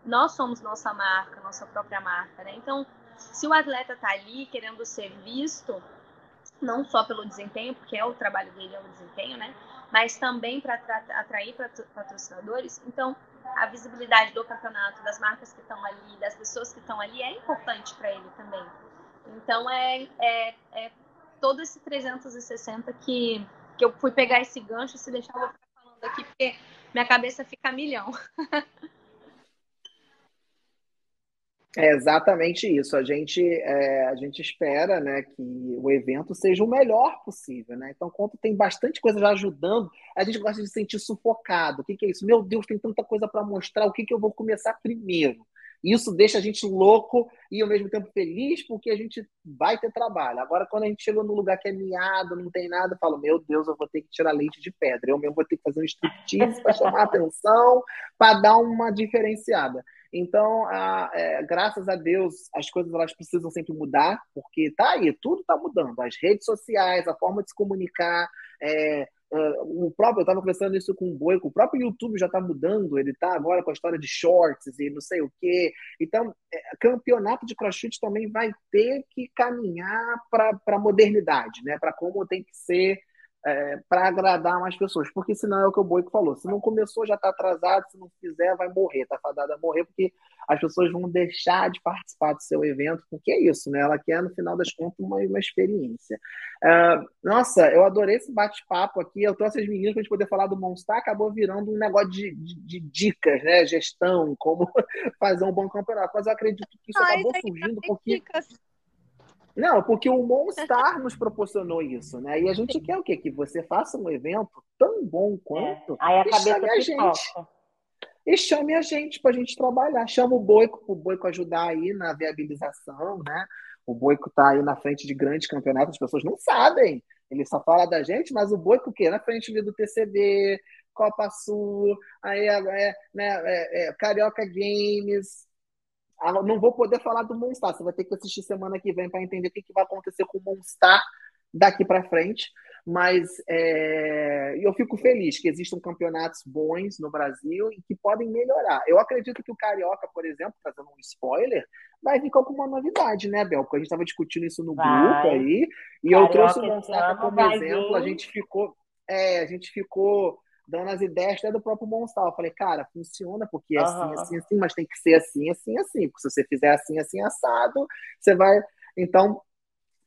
nós somos nossa marca, nossa própria marca, né? Então, se o atleta está ali querendo ser visto, não só pelo desempenho, porque é o trabalho dele, é o desempenho, né? Mas também para atrair patrocinadores. Então, a visibilidade do campeonato, das marcas que estão ali, das pessoas que estão ali, é importante para ele também. Então, é, é, é todo esse 360 que, que eu fui pegar esse gancho, se deixar eu ficar falando aqui, porque minha cabeça fica a milhão. É exatamente isso. A gente, é, a gente espera né, que o evento seja o melhor possível. Né? Então, quando tem bastante coisa já ajudando, a gente gosta de se sentir sufocado. O que, que é isso? Meu Deus, tem tanta coisa para mostrar. O que, que eu vou começar primeiro? Isso deixa a gente louco e ao mesmo tempo feliz porque a gente vai ter trabalho. Agora, quando a gente chegou num lugar que é miado, não tem nada, falo, meu Deus, eu vou ter que tirar leite de pedra. Eu mesmo vou ter que fazer um striptease para chamar atenção, para dar uma diferenciada. Então, a, é, graças a Deus, as coisas elas precisam sempre mudar, porque tá aí, tudo está mudando. As redes sociais, a forma de se comunicar, é, Uh, o próprio, eu estava conversando isso com o Boi, o próprio YouTube já está mudando, ele está agora com a história de shorts e não sei o quê. Então, é, campeonato de crossfit também vai ter que caminhar para a modernidade, né? para como tem que ser é, para agradar mais pessoas, porque senão é o que o Boico falou, se não começou já está atrasado, se não fizer vai morrer, está fadada a morrer, porque as pessoas vão deixar de participar do seu evento, porque é isso, né? Ela quer, no final das contas, uma, uma experiência. Uh, nossa, eu adorei esse bate-papo aqui, eu trouxe as meninas para a gente poder falar do Monster, acabou virando um negócio de, de, de, dicas, né? Gestão, como fazer um bom campeonato, mas eu acredito que isso Ai, acabou surgindo porque... Dicas não, porque o Monstar nos proporcionou isso, né? E a gente quer o quê? Que você faça um evento tão bom quanto é. Aí a e chame a gente. E chame a gente para a gente trabalhar. Chama o Boico para o Boico ajudar aí na viabilização, né? O Boico está aí na frente de grandes campeonatos, as pessoas não sabem. Ele só fala da gente, mas o Boico o quê? Na frente do TCB, Copa Sul, aí é, né, é, é, Carioca Games, não vou poder falar do Monstar. Você vai ter que assistir semana que vem para entender o que, que vai acontecer com o Monstar daqui para frente. Mas é... eu fico feliz que existam campeonatos bons no Brasil e que podem melhorar. Eu acredito que o Carioca, por exemplo, fazendo um spoiler, vai vir com alguma novidade, né, Bel? Porque a gente estava discutindo isso no vai. grupo aí, e Carioca eu trouxe o Monstar como exemplo. A gente ficou. É, a gente ficou dando as ideias até do próprio Monstal. Eu falei, cara, funciona porque é uhum. assim, assim, assim, mas tem que ser assim, assim, assim. Porque se você fizer assim, assim, assado, você vai. Então,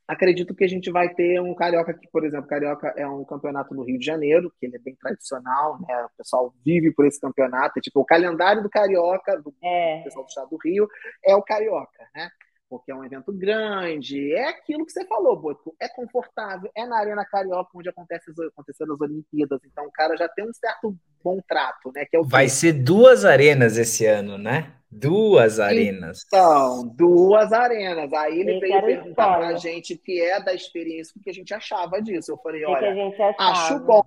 acredito que a gente vai ter um Carioca aqui, por exemplo. Carioca é um campeonato no Rio de Janeiro, que ele é bem tradicional, né? O pessoal vive por esse campeonato. É tipo, o calendário do Carioca, do é. pessoal do estado do Rio, é o Carioca, né? Porque é um evento grande, é aquilo que você falou, Boto, é confortável, é na Arena Carioca onde acontece, aconteceram as Olimpíadas, então o cara já tem um certo bom trato, né? Que é o Vai ser duas arenas esse ano, né? Duas arenas. Então, duas arenas. Aí ele veio perguntar para a gente que é da experiência, o que a gente achava disso. Eu falei, olha, acho bom,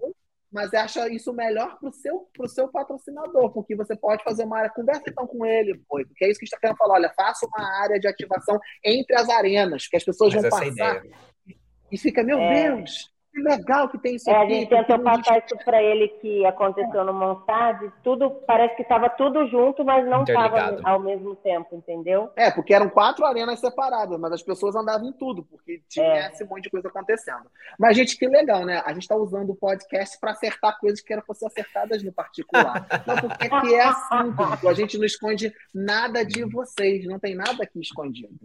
mas acha isso melhor para o seu, pro seu patrocinador, porque você pode fazer uma área, conversa então com ele, pô, porque é isso que a gente está querendo falar. Olha, faça uma área de ativação entre as arenas, que as pessoas mas vão passar. Ideia. E fica, meu é. Deus, que legal que tem isso é, aqui. A gente tentou passar isso para ele que aconteceu no Monstad, tudo parece que estava tudo junto, mas não estava ao mesmo tempo, entendeu? É, porque eram quatro arenas separadas, mas as pessoas andavam em tudo, porque tinha é. esse monte de coisa acontecendo. Mas, gente, que legal, né? A gente está usando o podcast para acertar coisas que eram para ser acertadas no particular. não, porque que é assim, a gente não esconde nada de vocês, não tem nada aqui escondido.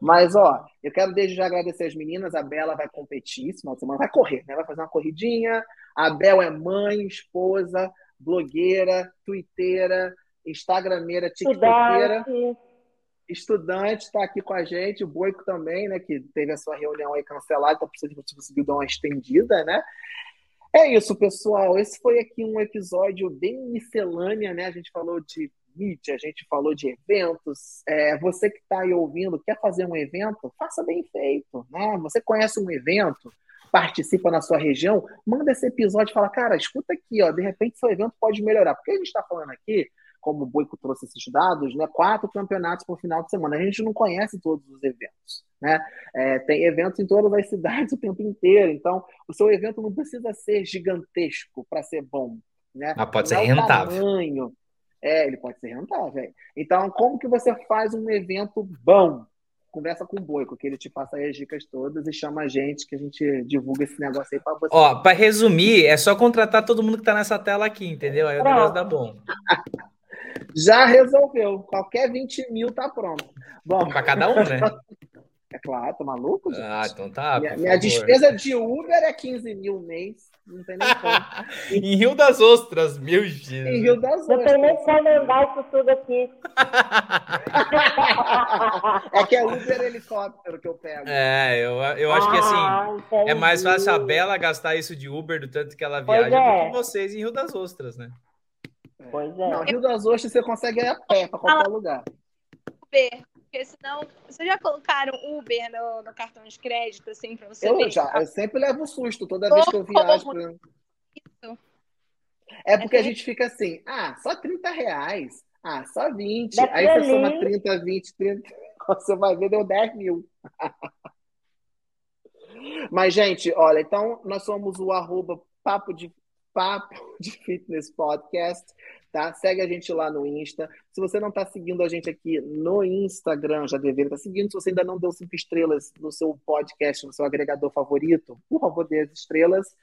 Mas, ó, eu quero desde já agradecer as meninas. A Bela vai competir esse final de semana, vai correr, né? Vai fazer uma corridinha. A Bel é mãe, esposa, blogueira, twitteira, instagrameira, tiktokeira. Estudante está aqui com a gente, o Boico também, né? Que teve a sua reunião aí cancelada, então precisa de conseguir dar uma estendida, né? É isso, pessoal. Esse foi aqui um episódio bem miscelânea, né? A gente falou de mídia, a gente falou de eventos. É, você que está aí ouvindo, quer fazer um evento, faça bem feito. Né? Você conhece um evento, participa na sua região, manda esse episódio e fala, cara, escuta aqui, ó, de repente seu evento pode melhorar. Porque a gente está falando aqui, como o Boico trouxe esses dados, né, quatro campeonatos por final de semana. A gente não conhece todos os eventos. Né? É, tem eventos em todas as cidades o tempo inteiro. Então, o seu evento não precisa ser gigantesco para ser bom. Né? Mas pode não ser é rentável. Tamanho, é, ele pode ser rentável. Então, como que você faz um evento bom? Conversa com o Boico, que ele te passa aí as dicas todas e chama a gente, que a gente divulga esse negócio aí para você. Ó, para resumir, é só contratar todo mundo que está nessa tela aqui, entendeu? Aí o negócio dá bom. Já resolveu. Qualquer 20 mil tá pronto. Bom, para cada um, né? É claro, tá maluco? Gente? Ah, então tá. Minha, minha despesa de Uber é 15 mil mês. Não tem nem como. em Rio das Ostras, meu Jesus. Em Rio das Ostras. Não tem nem como andar isso tudo aqui. é que é Uber helicóptero que eu pego. É, eu, eu acho ah, que assim, entendi. é mais fácil a Bela gastar isso de Uber do tanto que ela viaja é. do que vocês em Rio das Ostras, né? Pois é. Não, Rio das Ostras você consegue ir a pé para qualquer lugar. Uber. Porque senão. Vocês já colocaram Uber no, no cartão de crédito, assim, para você eu ver? Já, eu sempre levo um susto toda vez que eu viajo. Pra... Isso. É porque é a gente fica assim, ah, só 30 reais. Ah, só 20. Aí você soma 30, 20, 30. Você vai ver, deu 10 mil. Mas, gente, olha, então nós somos o arroba papo de, papo de fitness podcast tá? Segue a gente lá no Insta. Se você não está seguindo a gente aqui no Instagram, já deveria estar tá seguindo. Se você ainda não deu cinco estrelas no seu podcast, no seu agregador favorito, por favor, dê as estrelas.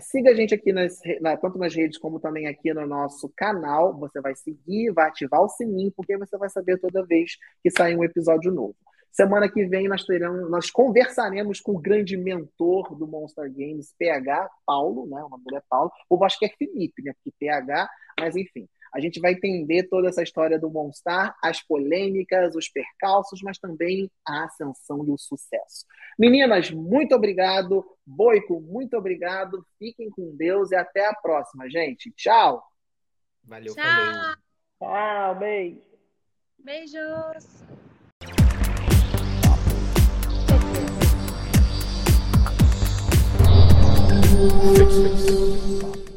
Siga a gente aqui nas, na, tanto nas redes como também aqui no nosso canal. Você vai seguir, vai ativar o sininho, porque você vai saber toda vez que sair um episódio novo. Semana que vem nós teremos, nós conversaremos com o grande mentor do Monster Games, PH, Paulo, né? O nome dele é Paulo. Ou acho que é Felipe, né? Porque PH, mas enfim. A gente vai entender toda essa história do Monstar, as polêmicas, os percalços, mas também a ascensão e o sucesso. Meninas, muito obrigado. Boico, muito obrigado. Fiquem com Deus e até a próxima, gente. Tchau. Valeu, Tchau. Tchau, beijo. Beijos. Fix, fix.